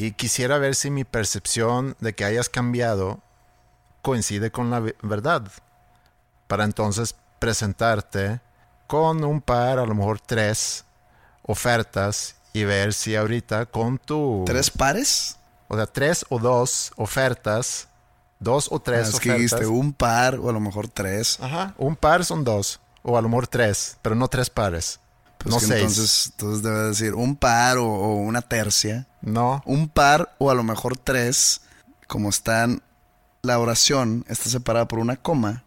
Y quisiera ver si mi percepción de que hayas cambiado coincide con la ve- verdad. Para entonces presentarte con un par, a lo mejor tres ofertas y ver si ahorita con tu... ¿Tres pares? O sea, tres o dos ofertas. Dos o tres Ah, es que ofertas. dijiste un par o a lo mejor tres. Ajá. Un par son dos. O a lo mejor tres. Pero no tres pares. Pues no seis. Entonces, entonces debe decir un par o, o una tercia. No. Un par o a lo mejor tres. Como está en la oración, está separada por una coma.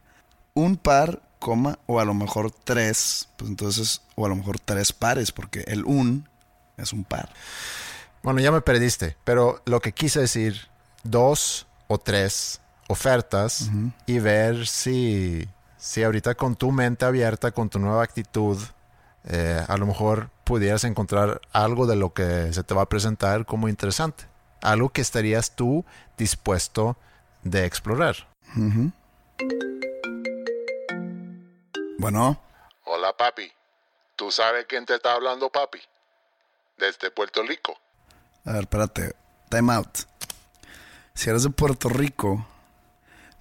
Un par, coma, o a lo mejor tres. Pues entonces, o a lo mejor tres pares, porque el un es un par. Bueno, ya me perdiste. Pero lo que quise decir, dos o tres ofertas y ver si, si ahorita con tu mente abierta, con tu nueva actitud, eh, a lo mejor pudieras encontrar algo de lo que se te va a presentar como interesante. Algo que estarías tú dispuesto de explorar. Bueno, Hola, papi. ¿Tú sabes quién te está hablando, papi? Desde Puerto Rico. a ver, espérate. Time out. Si eres de Puerto Rico,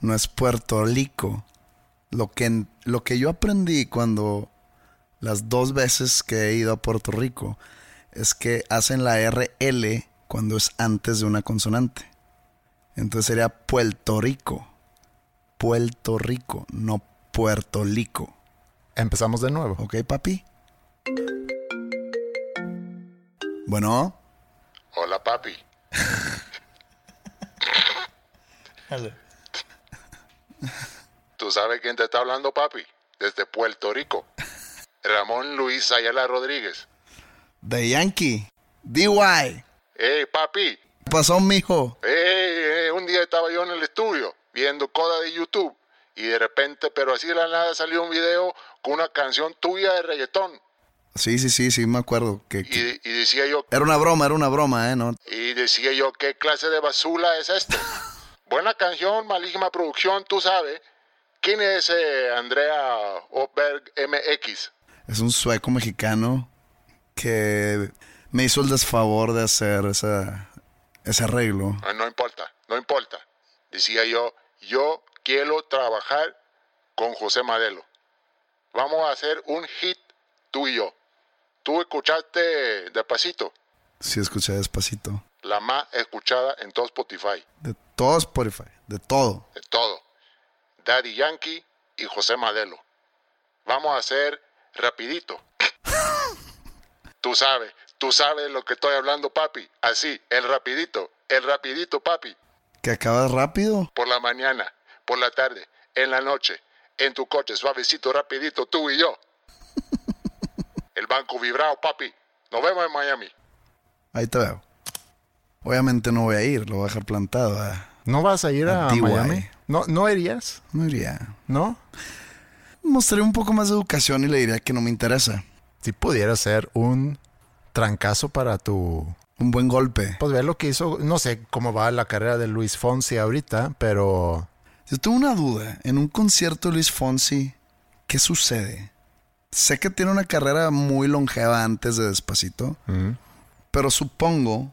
no es Puerto Rico. Lo que, lo que yo aprendí cuando las dos veces que he ido a Puerto Rico es que hacen la RL cuando es antes de una consonante. Entonces sería Puerto Rico. Puerto Rico, no Puerto Rico. Empezamos de nuevo. ¿Ok, papi? Bueno, Hola, papi. ¿Tú sabes quién te está hablando, papi? Desde Puerto Rico. Ramón Luis Ayala Rodríguez. The Yankee. DY. Hey, papi. ¿Qué pasó, mijo? Hey, un día estaba yo en el estudio viendo coda de YouTube y de repente, pero así de la nada, salió un video con una canción tuya de reggaetón. Sí, sí, sí, sí, me acuerdo. Que, que- Y, y decía yo, Era una broma, era una broma, ¿eh? ¿No? y decía yo, ¿qué clase de basura es esto? [LAUGHS] Buena canción, malísima producción, tú sabes. ¿Quién es ese Andrea Oberg MX? Es un sueco mexicano que me hizo el desfavor de hacer esa, ese arreglo. Ah, No importa, no importa. Decía yo, yo quiero trabajar con José Madelo. Vamos a hacer un hit tú y yo. Tú escuchaste Despacito, Sí, escuché despacito. la más escuchada en todo Spotify, De todo Spotify, de todo. de todo. Daddy Yankee y José Madelo. Vamos a hacer rapidito. tú sabes, tú sabes lo que estoy hablando, papi. Así, el rapidito, el rapidito, papi. ¿Que acabas rápido? por la mañana, por la tarde, en la noche, en tu coche, suavecito, rapidito, tú y yo. [LAUGHS] El banco vibrado, papi. Nos vemos en Miami. Ahí te veo. Obviamente no voy a ir, lo voy a dejar plantado. ¿eh? ¿No vas a ir A a. Miami? ¿No, ¿No irías? No iría. ¿No? Mostraré un poco más de educación y le diría que no me interesa. Si pudiera ser un trancazo para tu Un buen golpe. Pues ve lo que hizo, no sé cómo va la carrera de Luis Fonsi ahorita, pero Yo tengo una duda. En un concierto de Luis Fonsi, ¿qué sucede? Sé que tiene una carrera muy longeva antes de Despacito, pero supongo,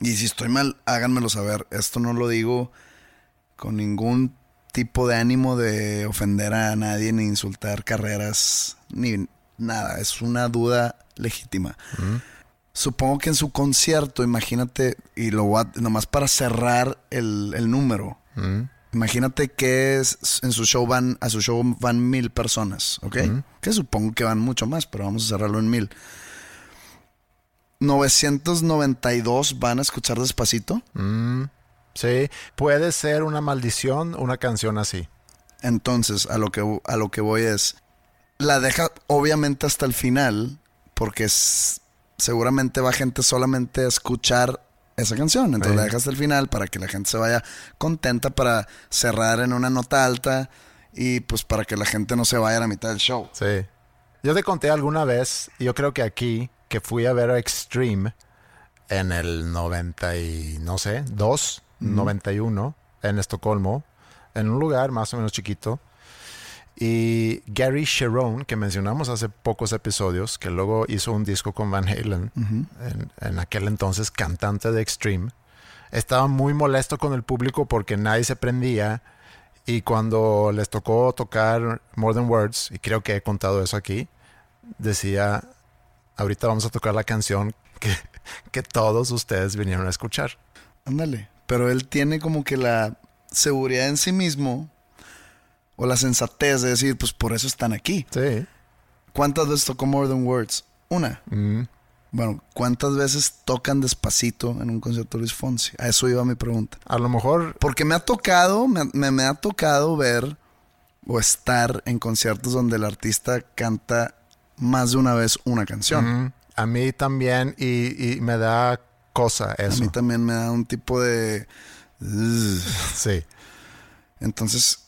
y si estoy mal, háganmelo saber. Esto no lo digo con ningún tipo de ánimo de ofender a nadie, ni insultar carreras, ni nada. Es una duda legítima. Supongo que en su concierto, imagínate, y lo voy a- nomás para cerrar el, el número. Imagínate que es, en su show van, a su show van mil personas, ¿ok? Que supongo que van mucho más, pero vamos a cerrarlo en mil. 992 van a escuchar despacito. Sí, puede ser una maldición una canción así. Entonces, a lo que, a lo que voy es, la deja obviamente hasta el final, porque es- seguramente va gente solamente a escuchar esa canción. Entonces Sí. la deja hasta el final para que la gente se vaya contenta para cerrar en una nota alta y pues para que la gente no se vaya a la mitad del show. Sí. Yo te conté alguna vez, yo creo que aquí, que fui a ver a Extreme en el 90 y no sé, 2, 91, en Estocolmo, en un lugar más o menos chiquito. Y Gary Sharon, que mencionamos hace pocos episodios, que luego hizo un disco con Van Halen, en, en aquel entonces cantante de Extreme, estaba muy molesto con el público porque nadie se prendía y cuando les tocó tocar More Than Words, y creo que he contado eso aquí, decía, ahorita vamos a tocar la canción que, [LAUGHS] que todos ustedes vinieron a escuchar. Ándale. Pero él tiene como que la seguridad en sí mismo o la sensatez de decir, pues por eso están aquí. Sí. ¿Cuántas veces tocó More Than Words? Una. Mm. Bueno, ¿cuántas veces tocan despacito en un concierto de Luis Fonsi? A eso iba mi pregunta. A lo mejor, Porque me ha tocado, me, me- me ha tocado ver o estar en conciertos donde el artista canta más de una vez una canción. mm, a mí también, y, y me da cosa A eso. mí también me da un tipo de... Sí. Entonces,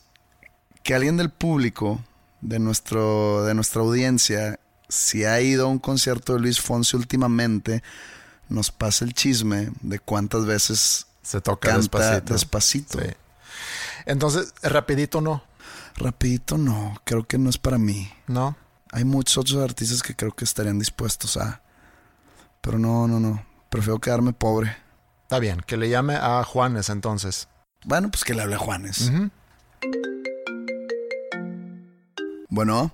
que alguien del público, de, nuestro, de nuestra audiencia, si ha ido a un concierto de Luis Fonsi últimamente, nos pase el chisme de cuántas veces Se toca canta despacito. despacito. Sí. Entonces, rapidito no, Rapidito no, creo que no es para mí. ¿no? Hay muchos otros artistas que creo que estarían dispuestos a... Pero no, no, no. Prefiero quedarme pobre. Está bien, que le llame a Juanes entonces. Bueno, pues que le hable a Juanes. Bueno,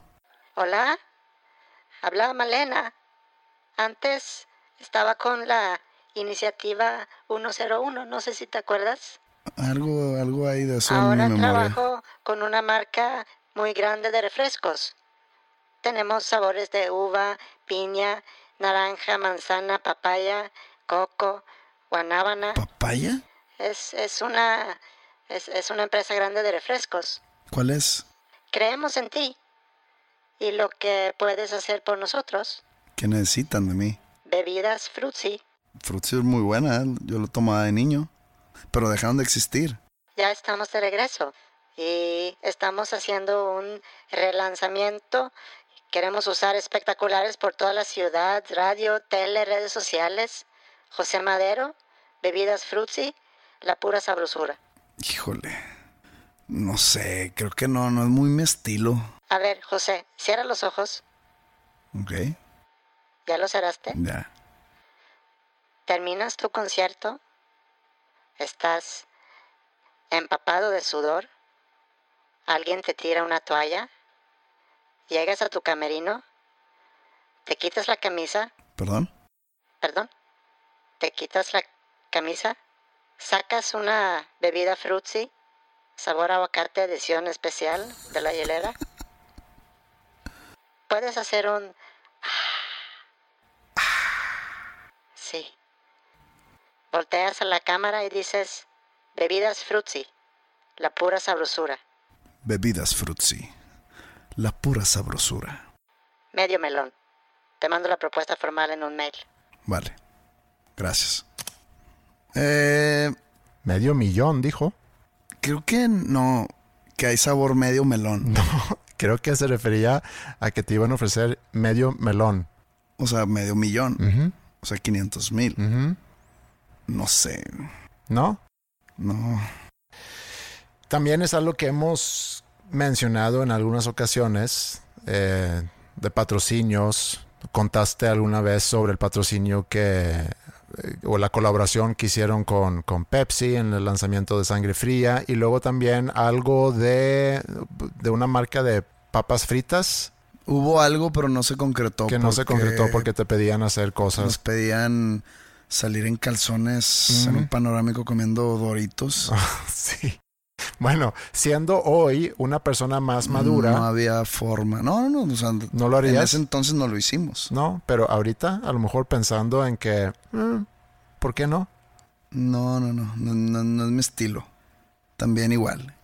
Hola, habla Malena. Antes estaba con la iniciativa 101, no sé si te acuerdas. algo, algo hay de eso Ahora en mi memoria. trabajo con una marca muy grande de refrescos. Tenemos sabores de uva, piña, naranja, manzana, papaya, coco, guanábana. ¿Papaya? Es, es, una, es, es una empresa grande de refrescos. ¿Cuál es? Creemos en ti y lo que puedes hacer por nosotros. ¿Qué necesitan de mí? Bebidas Fruitsy. Fruitsy es muy buena, ¿eh? yo lo tomaba de niño. Pero dejaron de existir. Ya estamos de regreso y estamos haciendo un relanzamiento. Queremos usar espectaculares por toda la ciudad, radio, tele, redes sociales. José Madero, Bebidas Fruitsy, la pura sabrosura. Híjole. No sé, creo que no, no es muy mi estilo. A ver, José, cierra los ojos. Ok, ¿Ya lo cerraste? ya. Terminas tu concierto, estás empapado de sudor, alguien te tira una toalla, llegas a tu camerino, te quitas la camisa, ¿Perdón? perdón, te quitas la camisa, sacas una bebida fruitsy, sabor aguacate edición especial de la hielera. Puedes hacer un... Sí. Volteas a la cámara y dices, bebidas fruitsy, la pura sabrosura, Bebidas Fruitsy. La pura sabrosura. medio melón. Te mando la propuesta formal en un mail. Vale. Gracias. Eh, Medio millón, dijo. creo que no. Que hay sabor medio melón. [LAUGHS] No, creo que se refería a que te iban a ofrecer medio melón. O sea, medio millón. O sea, 500 mil. No sé. ¿No? No. También es algo que hemos mencionado en algunas ocasiones eh, de patrocinios. Contaste alguna vez sobre el patrocinio que eh, o la colaboración que hicieron con, con Pepsi en el lanzamiento de Sangre Fría y luego también algo de, de una marca de papas fritas Hubo algo, pero no se concretó. que no se concretó porque te pedían hacer Nos cosas. pedían salir en calzones en un panorámico comiendo doritos. [LAUGHS] sí. [LAUGHS] Bueno, siendo hoy una persona más madura, No había forma. No, no, no. o sea, ¿No lo En harías? ese entonces no lo hicimos. No, pero ahorita a lo mejor pensando en que, mm, ¿por qué no? No, no, no, no, no, no es mi estilo. También igual.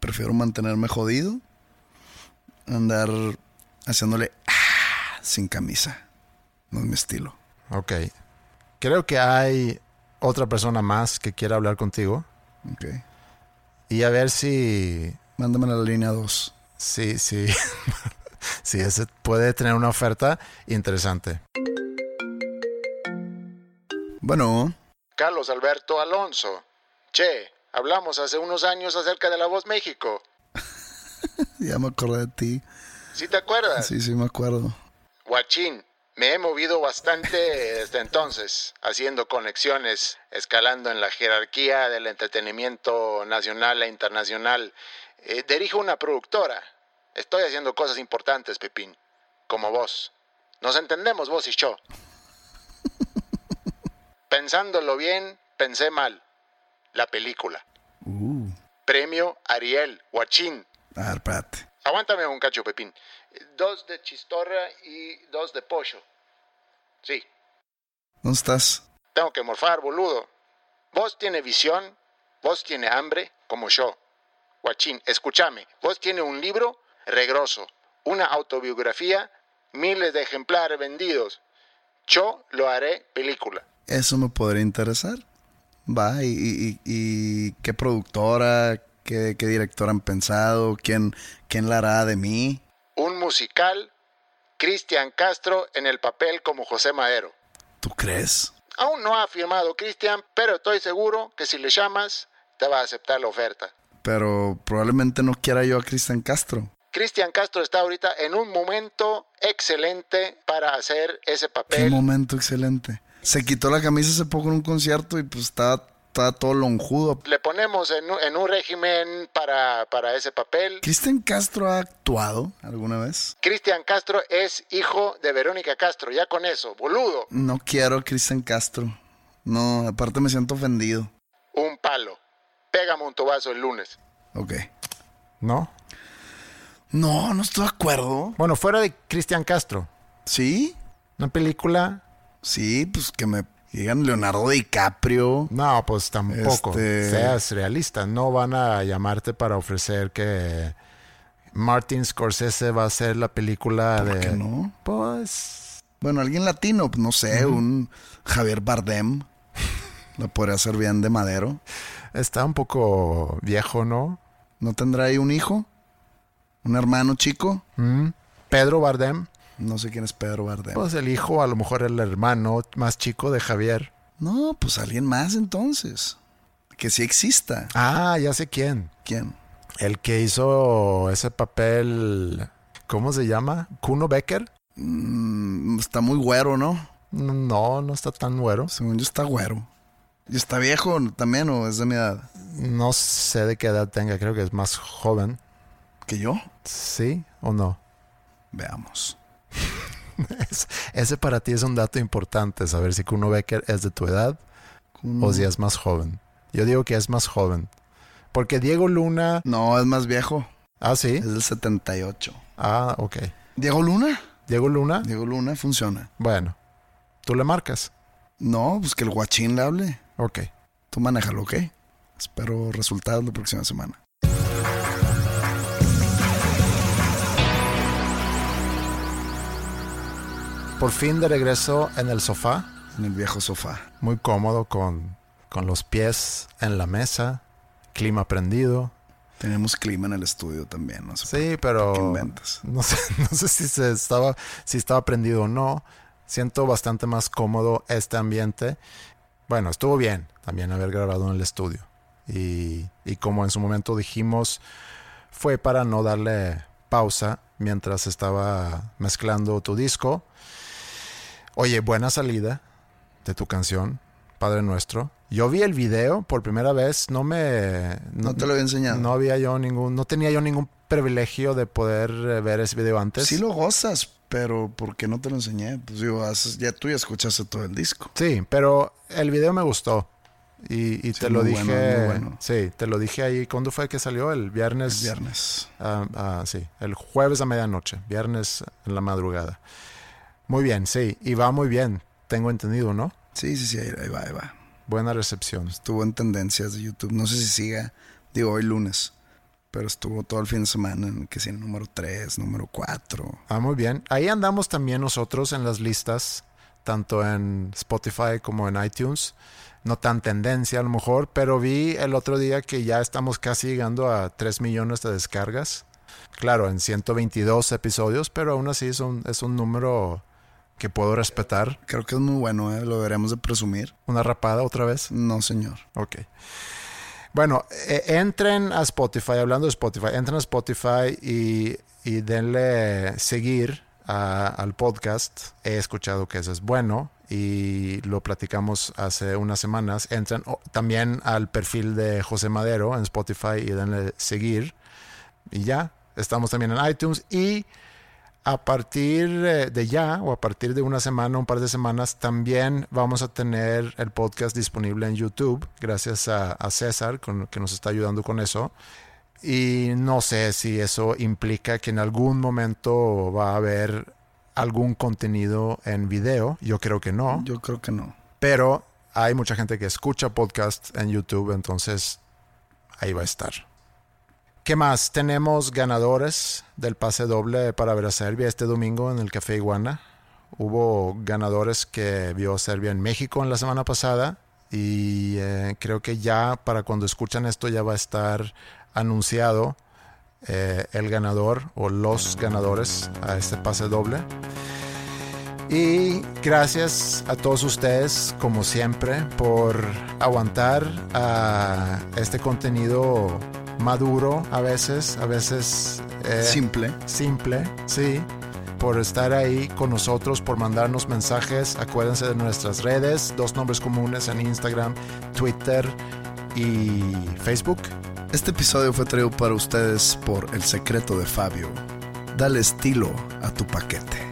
Prefiero mantenerme jodido. Andar haciéndole ah, sin camisa. No es mi estilo. Ok. Creo que hay otra persona más que quiera hablar contigo Ok. Y a ver si, Mándame a la línea 2. si, si, si ese puede tener una oferta interesante. Bueno, Carlos Alberto Alonso. Che, hablamos hace unos años acerca de La Voz México. [LAUGHS] ya me acordé de ti. ¿Sí te acuerdas? Sí, sí, me acuerdo. Guachín, me he movido bastante desde entonces, haciendo conexiones, escalando en la jerarquía del entretenimiento nacional e internacional. Eh, dirijo una productora. Estoy haciendo cosas importantes, Pepín, como vos. Nos entendemos vos y yo. [LAUGHS] Pensándolo bien, pensé mal. La película. Uh. Premio Ariel, Guachín. A ver, espérate. Aguántame un cacho, Pepín. Dos de chistorra y dos de pollo. Sí, ¿Dónde estás? tengo que morfar, boludo. Vos tiene visión, vos tiene hambre, como yo. Guachín, escúchame. Vos tiene un libro regroso, una autobiografía, miles de ejemplares vendidos. Yo lo haré película. Eso me podría interesar. Va, y, y- y- y qué productora, qué, qué directora han pensado, quién, quién la hará de mí. Un musical, Cristian Castro en el papel como José Madero. ¿Tú crees? Aún no ha firmado Cristian, pero estoy seguro que si le llamas, te va a aceptar la oferta. Pero probablemente no quiera yo a Cristian Castro. Cristian Castro está ahorita en un momento excelente para hacer ese Qué papel. momento excelente. Se quitó la camisa hace poco en un concierto y pues estaba, estaba todo lonjudo. Le ponemos en un, en un régimen para, para ese papel. ¿Cristian Castro ha actuado alguna vez? Cristian Castro es hijo de Verónica Castro, ya con eso, boludo, No quiero a Cristian Castro. No, aparte me siento ofendido. un palo. Pégame un tobazo el lunes. Ok. ¿No? No, no estoy de acuerdo. Bueno, fuera de Cristian Castro, ¿Sí? una película. Sí, pues que me digan Leonardo DiCaprio. No, pues tampoco. Este- Seas realista. No van a llamarte para ofrecer que Martin Scorsese va a hacer la película ¿Por de. qué no? Pues. Bueno, alguien latino, no sé, un Javier Bardem. Lo podría hacer bien de madero. Está un poco viejo, ¿no? ¿No tendrá ahí un hijo? ¿Un hermano chico? Mm. Pedro Bardem. No sé quién es Pedro Bardem. Pues el hijo, a lo mejor el hermano más chico de Javier. no, pues alguien más entonces. Que sí exista. Ah, ya sé quién. ¿Quién? El que hizo ese papel. ¿Cómo se llama? ¿Kuno Becker? Mm, está muy güero, ¿no? No, no está tan güero. Según yo está güero. ¿Y está viejo también o es de mi edad? No sé de qué edad tenga, creo que es más joven. ¿Que yo? ¿Sí o no? Veamos. [LAUGHS] Es- ese para ti es un dato importante, saber si Kuno Becker es de tu edad o si es más joven. Yo digo que es más joven. Porque Diego Luna... No, es más viejo. Ah, sí. Es del 78. Ah, ok. ¿Diego Luna? Diego Luna. Diego Luna funciona. Bueno, tú le marcas. No, pues que el guachín le hable. Ok. Tú manéjalo, ¿ok? Espero resultados la próxima semana. Por fin de regreso en el sofá, En el viejo sofá. muy cómodo con, con los pies en la mesa, clima prendido. Tenemos clima en el estudio también, no sé Sí, pero qué inventas. [LAUGHS] no sé, no sé si se estaba, si estaba prendido o no. Siento bastante más cómodo este ambiente. Bueno, estuvo bien también haber grabado en el estudio. Y, y como en su momento dijimos, fue para no darle pausa mientras estaba mezclando tu disco. Oye, buena salida de tu canción, Padre Nuestro. Yo vi el video por primera vez, no me... No te lo había enseñado. No había yo ningún, no tenía yo ningún privilegio de poder eh, ver ese video antes. Sí lo gozas, pero ¿por qué no te lo enseñé? Pues digo, ya tú ya escuchaste todo el disco. Sí, pero el video me gustó. Y, y Sí, te lo dije. bueno, bueno. Sí, te lo dije ahí. ¿Cuándo fue que salió? El viernes. El viernes. Ah, sí, el jueves a medianoche. Viernes en la madrugada. Muy bien, sí. Y va muy bien. Tengo entendido, ¿no? Sí, sí, sí, ahí, va, ahí va. Buena recepción. Estuvo en tendencias de YouTube. No sé si siga, digo, hoy lunes. Pero estuvo todo el fin de semana en que sí, en número 3, número 4. Ah, muy bien. Ahí andamos también nosotros en las listas, tanto en Spotify como en iTunes. No tan tendencia a lo mejor, pero vi el otro día que ya estamos casi llegando a 3 millones de descargas. Claro, en 122 episodios, pero aún así es un, es un número que puedo respetar. Creo que es muy bueno, ¿eh? Lo deberemos de presumir. ¿Una rapada otra vez? No, señor. Ok. Bueno, eh, entren a Spotify, hablando de Spotify, entren a Spotify y, y denle seguir a- al podcast. He escuchado que eso es bueno y lo platicamos hace unas semanas. Entren oh, también al perfil de José Madero en Spotify y denle seguir. Y ya, estamos también en iTunes y a partir eh, de ya o a partir de una semana, un par de semanas, también vamos a tener el podcast disponible en YouTube, gracias a, a César, con- que nos está ayudando con eso. Y no sé si eso implica que en algún momento va a haber algún contenido en video. Yo creo que no. Yo creo que no. Pero hay mucha gente que escucha podcast en YouTube, entonces ahí va a estar. ¿Qué más? Tenemos ganadores del pase doble para ver a Serbia este domingo en el Café Iguana. Hubo ganadores que vio Serbia en México en la semana pasada y eh, creo que ya para cuando escuchan esto ya va a estar anunciado eh, el ganador o los ganadores a este pase doble. Y gracias a todos ustedes, como siempre, por aguantar a este contenido maduro a veces, a veces eh, Simple. simple, sí, por estar ahí con nosotros, por mandarnos mensajes. Acuérdense de nuestras redes, dos nombres comunes en Instagram, Twitter y Facebook. Este episodio fue traído para ustedes por El Secreto de Fabio. Dale estilo a tu paquete.